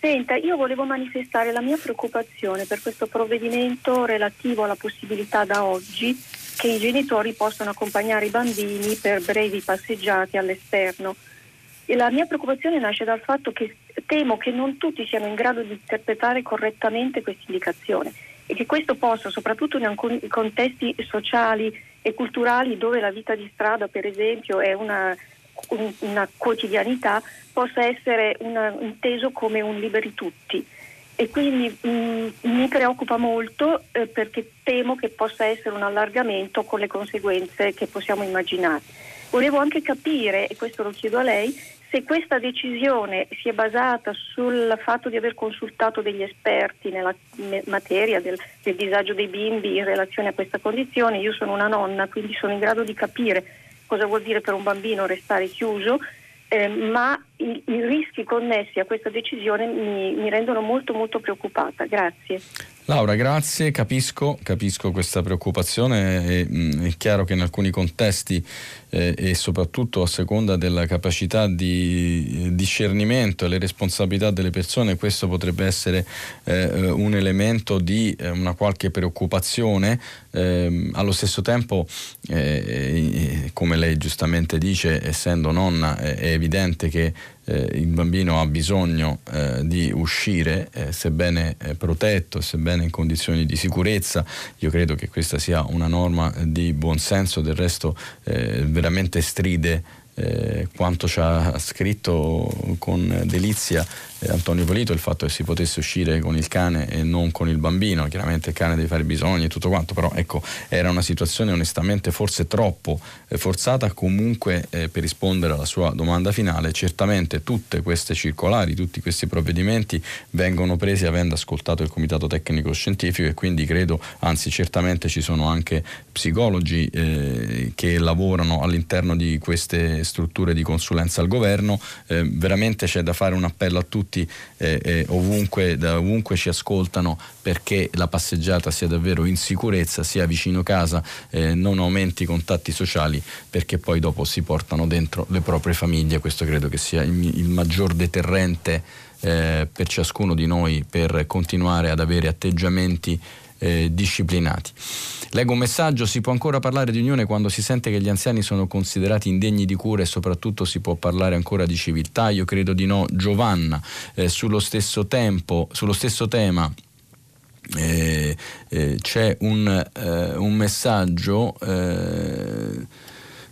Senta, io volevo manifestare la mia preoccupazione per questo provvedimento relativo alla possibilità da oggi che i genitori possano accompagnare i bambini per brevi passeggiate all'esterno la mia preoccupazione nasce dal fatto che temo che non tutti siano in grado di interpretare correttamente questa indicazione e che questo possa, soprattutto in alcuni contesti sociali e culturali dove la vita di strada, per esempio, è una, una quotidianità, possa essere una, inteso come un liberi tutti. E quindi mh, mm, mi preoccupa molto eh, perché temo che possa essere un allargamento con le conseguenze che possiamo immaginare. Volevo anche capire, e questo lo chiedo a lei, se questa decisione si è basata sul fatto di aver consultato degli esperti nella materia del, del, disagio dei bimbi in relazione a questa condizione, io sono una nonna, quindi sono in grado di capire cosa vuol dire per un bambino restare chiuso, eh, ma i, i, rischi connessi a questa decisione mi, mi rendono molto molto preoccupata. Grazie. Laura, grazie, capisco, capisco questa preoccupazione, è, mm, è, chiaro che in alcuni contesti eh, e soprattutto a seconda della capacità di discernimento e le responsabilità delle persone questo potrebbe essere eh, un elemento di eh, una qualche preoccupazione, ehm, allo stesso tempo eh, come lei giustamente dice, essendo nonna è evidente che eh, il bambino ha bisogno eh, di uscire, eh, sebbene eh, protetto, sebbene in condizioni di sicurezza. Io credo che questa sia una norma di buonsenso, del resto eh, veramente stride eh, quanto ci ha scritto con delizia Antonio Polito il fatto che si potesse uscire con il cane e non con il bambino, chiaramente il cane deve fare bisogni e tutto quanto, però ecco era una situazione onestamente forse troppo eh, forzata, comunque eh, per rispondere alla sua domanda finale, certamente tutte queste circolari, tutti questi provvedimenti vengono presi avendo ascoltato il Comitato Tecnico Scientifico e quindi credo, anzi certamente ci sono anche psicologi eh, che lavorano all'interno di queste strutture di consulenza al governo. Eh, veramente c'è da fare un appello a tutti eh, eh, ovunque, da ovunque ci ascoltano perché la passeggiata sia davvero in sicurezza, sia vicino casa, eh, non aumenti i contatti sociali perché poi dopo si portano dentro le proprie famiglie. Questo credo che sia il, il maggior deterrente eh, per ciascuno di noi per continuare ad avere atteggiamenti eh, disciplinati. Leggo un messaggio, si può ancora parlare di unione quando si sente che gli anziani sono considerati indegni di cura e soprattutto si può parlare ancora di civiltà? Io credo di no. Giovanna, eh, sullo stesso tempo, sullo stesso tema eh, eh, c'è un, eh, un messaggio eh,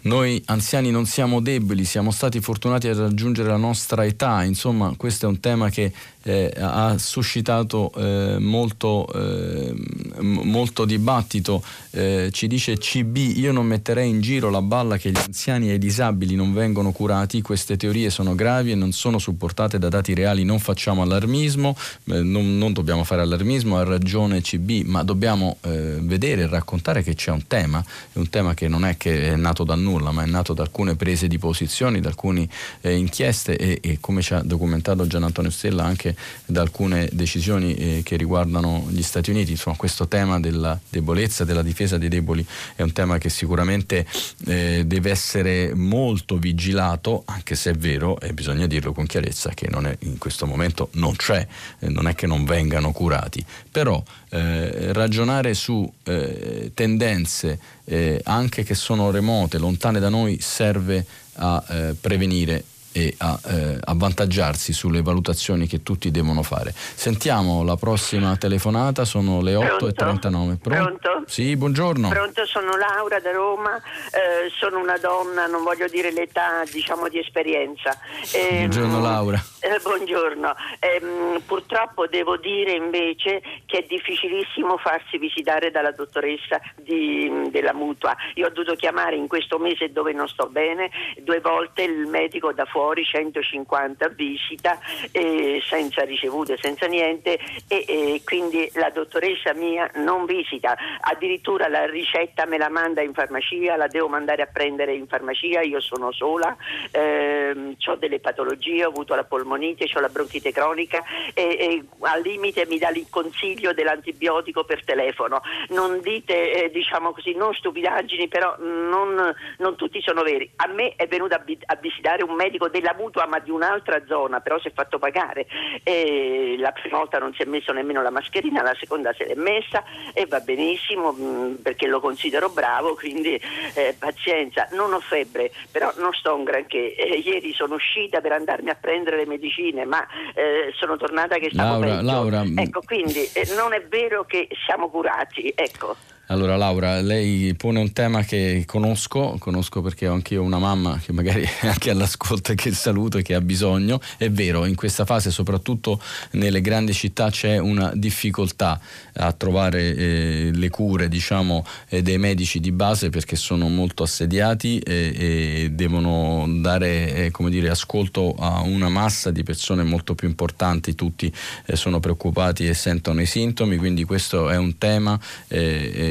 noi anziani non siamo deboli, siamo stati fortunati a raggiungere la nostra età, insomma questo è un tema che eh, ha suscitato eh, molto, eh, molto, dibattito. Eh, ci dice CB, io non metterei in giro la balla che gli anziani e i disabili non vengono curati, queste teorie sono gravi e non sono supportate da dati reali, non facciamo allarmismo, eh, non, non, dobbiamo fare allarmismo, ha ragione CB, ma dobbiamo eh, vedere e raccontare che c'è un tema, un tema che non è che è nato da nulla, ma è nato da alcune prese di posizioni, da alcune inchieste e, e come ci ha documentato Gian Antonio Stella anche da alcune decisioni eh, che riguardano gli Stati Uniti. Insomma, questo tema della debolezza, della difesa dei deboli è un tema che sicuramente eh, deve essere molto vigilato, anche se è vero, e bisogna dirlo con chiarezza, che è, in questo momento non c'è, eh, non è che non vengano curati, però eh, ragionare su eh, tendenze eh, anche che sono remote, lontane da noi, serve a prevenire e a eh, avvantaggiarsi sulle valutazioni che tutti devono fare. Sentiamo la prossima telefonata, sono le 8.39. Pronto? Pronto? Sì, buongiorno. Pronto, sono Laura da Roma, eh, sono una donna, non voglio dire l'età, diciamo di esperienza. Eh, buongiorno Laura. <laughs> Eh, buongiorno, ehm, purtroppo devo dire invece che è difficilissimo farsi visitare dalla dottoressa di, della mutua. Io ho dovuto chiamare in questo mese dove non sto bene due volte il medico da fuori, 150 visita eh, senza ricevute, senza niente e, e, quindi la dottoressa mia non visita, addirittura la ricetta me la manda in farmacia, la devo mandare a prendere in farmacia, io sono sola, ehm, ho delle patologie, ho avuto la polmonite polmonite, ho la bronchite cronica e, e, al limite mi dà il consiglio dell'antibiotico per telefono. Non dite, eh, diciamo così, non stupidaggini, però non, non, tutti sono veri. A me è venuto a, a, visitare un medico della mutua ma di un'altra zona, però si è fatto pagare. E la prima volta non si è messo nemmeno la mascherina, la seconda se l'è messa e va benissimo mh, mm, perché lo considero bravo, quindi eh, pazienza. Non ho febbre, però non sto un granché. Eh, ieri sono uscita per andarmi a prendere le medicine ma eh, sono tornata che stavo Laura, peggio. Laura, ecco, quindi eh, non è vero che siamo curati, ecco. Allora Laura, lei pone un tema che conosco, conosco perché ho anche io una mamma che magari è anche all'ascolto e che saluto e che ha bisogno. È vero, in questa fase soprattutto nelle grandi città c'è una difficoltà a trovare eh, le cure diciamo, eh, dei medici di base perché sono molto assediati e, e devono dare eh, dire, ascolto a una massa di persone molto più importanti, tutti eh, sono preoccupati e sentono i sintomi, quindi questo è un tema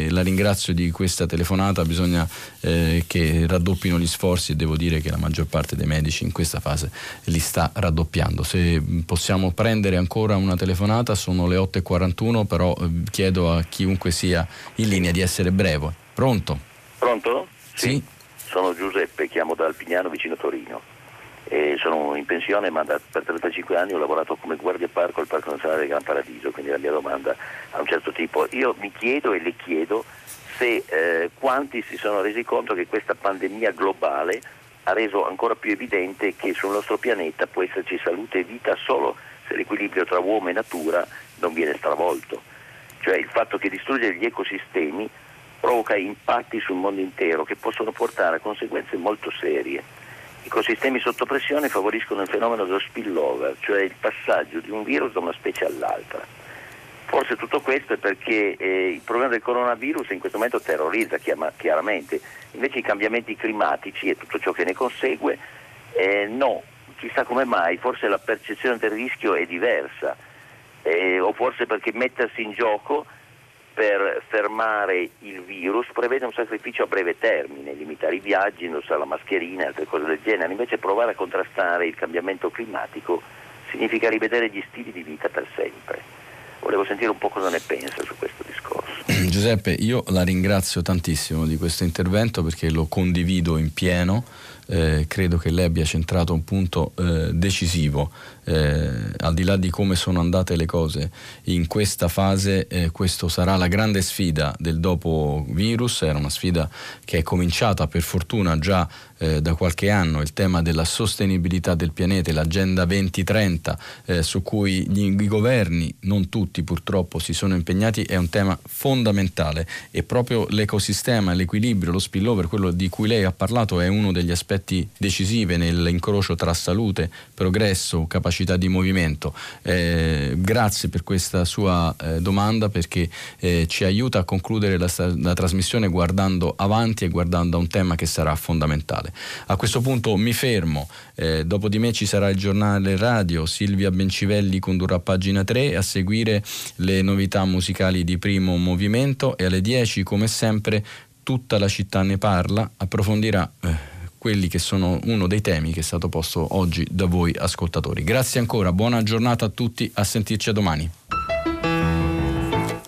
eh, la ringrazio di questa telefonata, bisogna eh, che raddoppino gli sforzi e devo dire che la maggior parte dei medici in questa fase li sta raddoppiando. Se possiamo prendere ancora una telefonata, sono le 8.41, però eh, chiedo a chiunque sia in linea di essere breve. Pronto? Pronto? Sì. sì. Sono Giuseppe, chiamo da Alpignano vicino Torino. E sono in pensione ma da, per 35 anni ho lavorato come guardia parco al Parco Nazionale del Gran Paradiso, quindi la mia domanda ha un certo tipo. Io mi chiedo e le chiedo se eh, quanti si sono resi conto che questa pandemia globale ha reso ancora più evidente che sul nostro pianeta può esserci salute e vita solo se l'equilibrio tra uomo e natura non viene stravolto. Cioè il fatto che distruggere gli ecosistemi provoca impatti sul mondo intero che possono portare a conseguenze molto serie. Ecosistemi sotto pressione favoriscono il fenomeno dello spillover, cioè il passaggio di un virus da una specie all'altra. Forse tutto questo è perché eh, il problema del coronavirus in questo momento terrorizza chiaramente, invece i cambiamenti climatici e tutto ciò che ne consegue, eh, no, chissà come mai, forse la percezione del rischio è diversa, eh, o forse perché mettersi in gioco per fermare il virus prevede un sacrificio a breve termine, limitare i viaggi, indossare la mascherina e altre cose del genere, invece provare a contrastare il cambiamento climatico significa rivedere gli stili di vita per sempre. Volevo sentire un po' cosa ne pensa su questo discorso. <clears throat> Giuseppe, io la ringrazio tantissimo di questo intervento perché lo condivido in pieno. Eh, credo che lei abbia centrato un punto eh, decisivo eh, al di là di come sono andate le cose in questa fase, eh, questo sarà la grande sfida del dopo virus, era una sfida che è cominciata per fortuna già eh, da qualche anno, il tema della sostenibilità del pianeta, l'agenda 2030 eh, su cui gli, i governi, non tutti purtroppo, si sono impegnati, è un tema fondamentale e proprio l'ecosistema, l'equilibrio, lo spillover, quello di cui lei ha parlato, è uno degli aspetti decisivi nell'incrocio tra salute, progresso, capacità capacità di movimento. Eh, grazie per questa sua eh, domanda perché eh, ci aiuta a concludere la, la, trasmissione guardando avanti e guardando a un tema che sarà fondamentale. A questo punto mi fermo, eh, dopo di me ci sarà il giornale radio, Silvia Bencivelli condurrà pagina 3 a seguire le novità musicali di primo movimento e alle 10 come sempre tutta la città ne parla, approfondirà eh, quelli che sono uno dei temi che è stato posto oggi da voi ascoltatori. Grazie ancora, buona giornata a tutti, a sentirci a domani.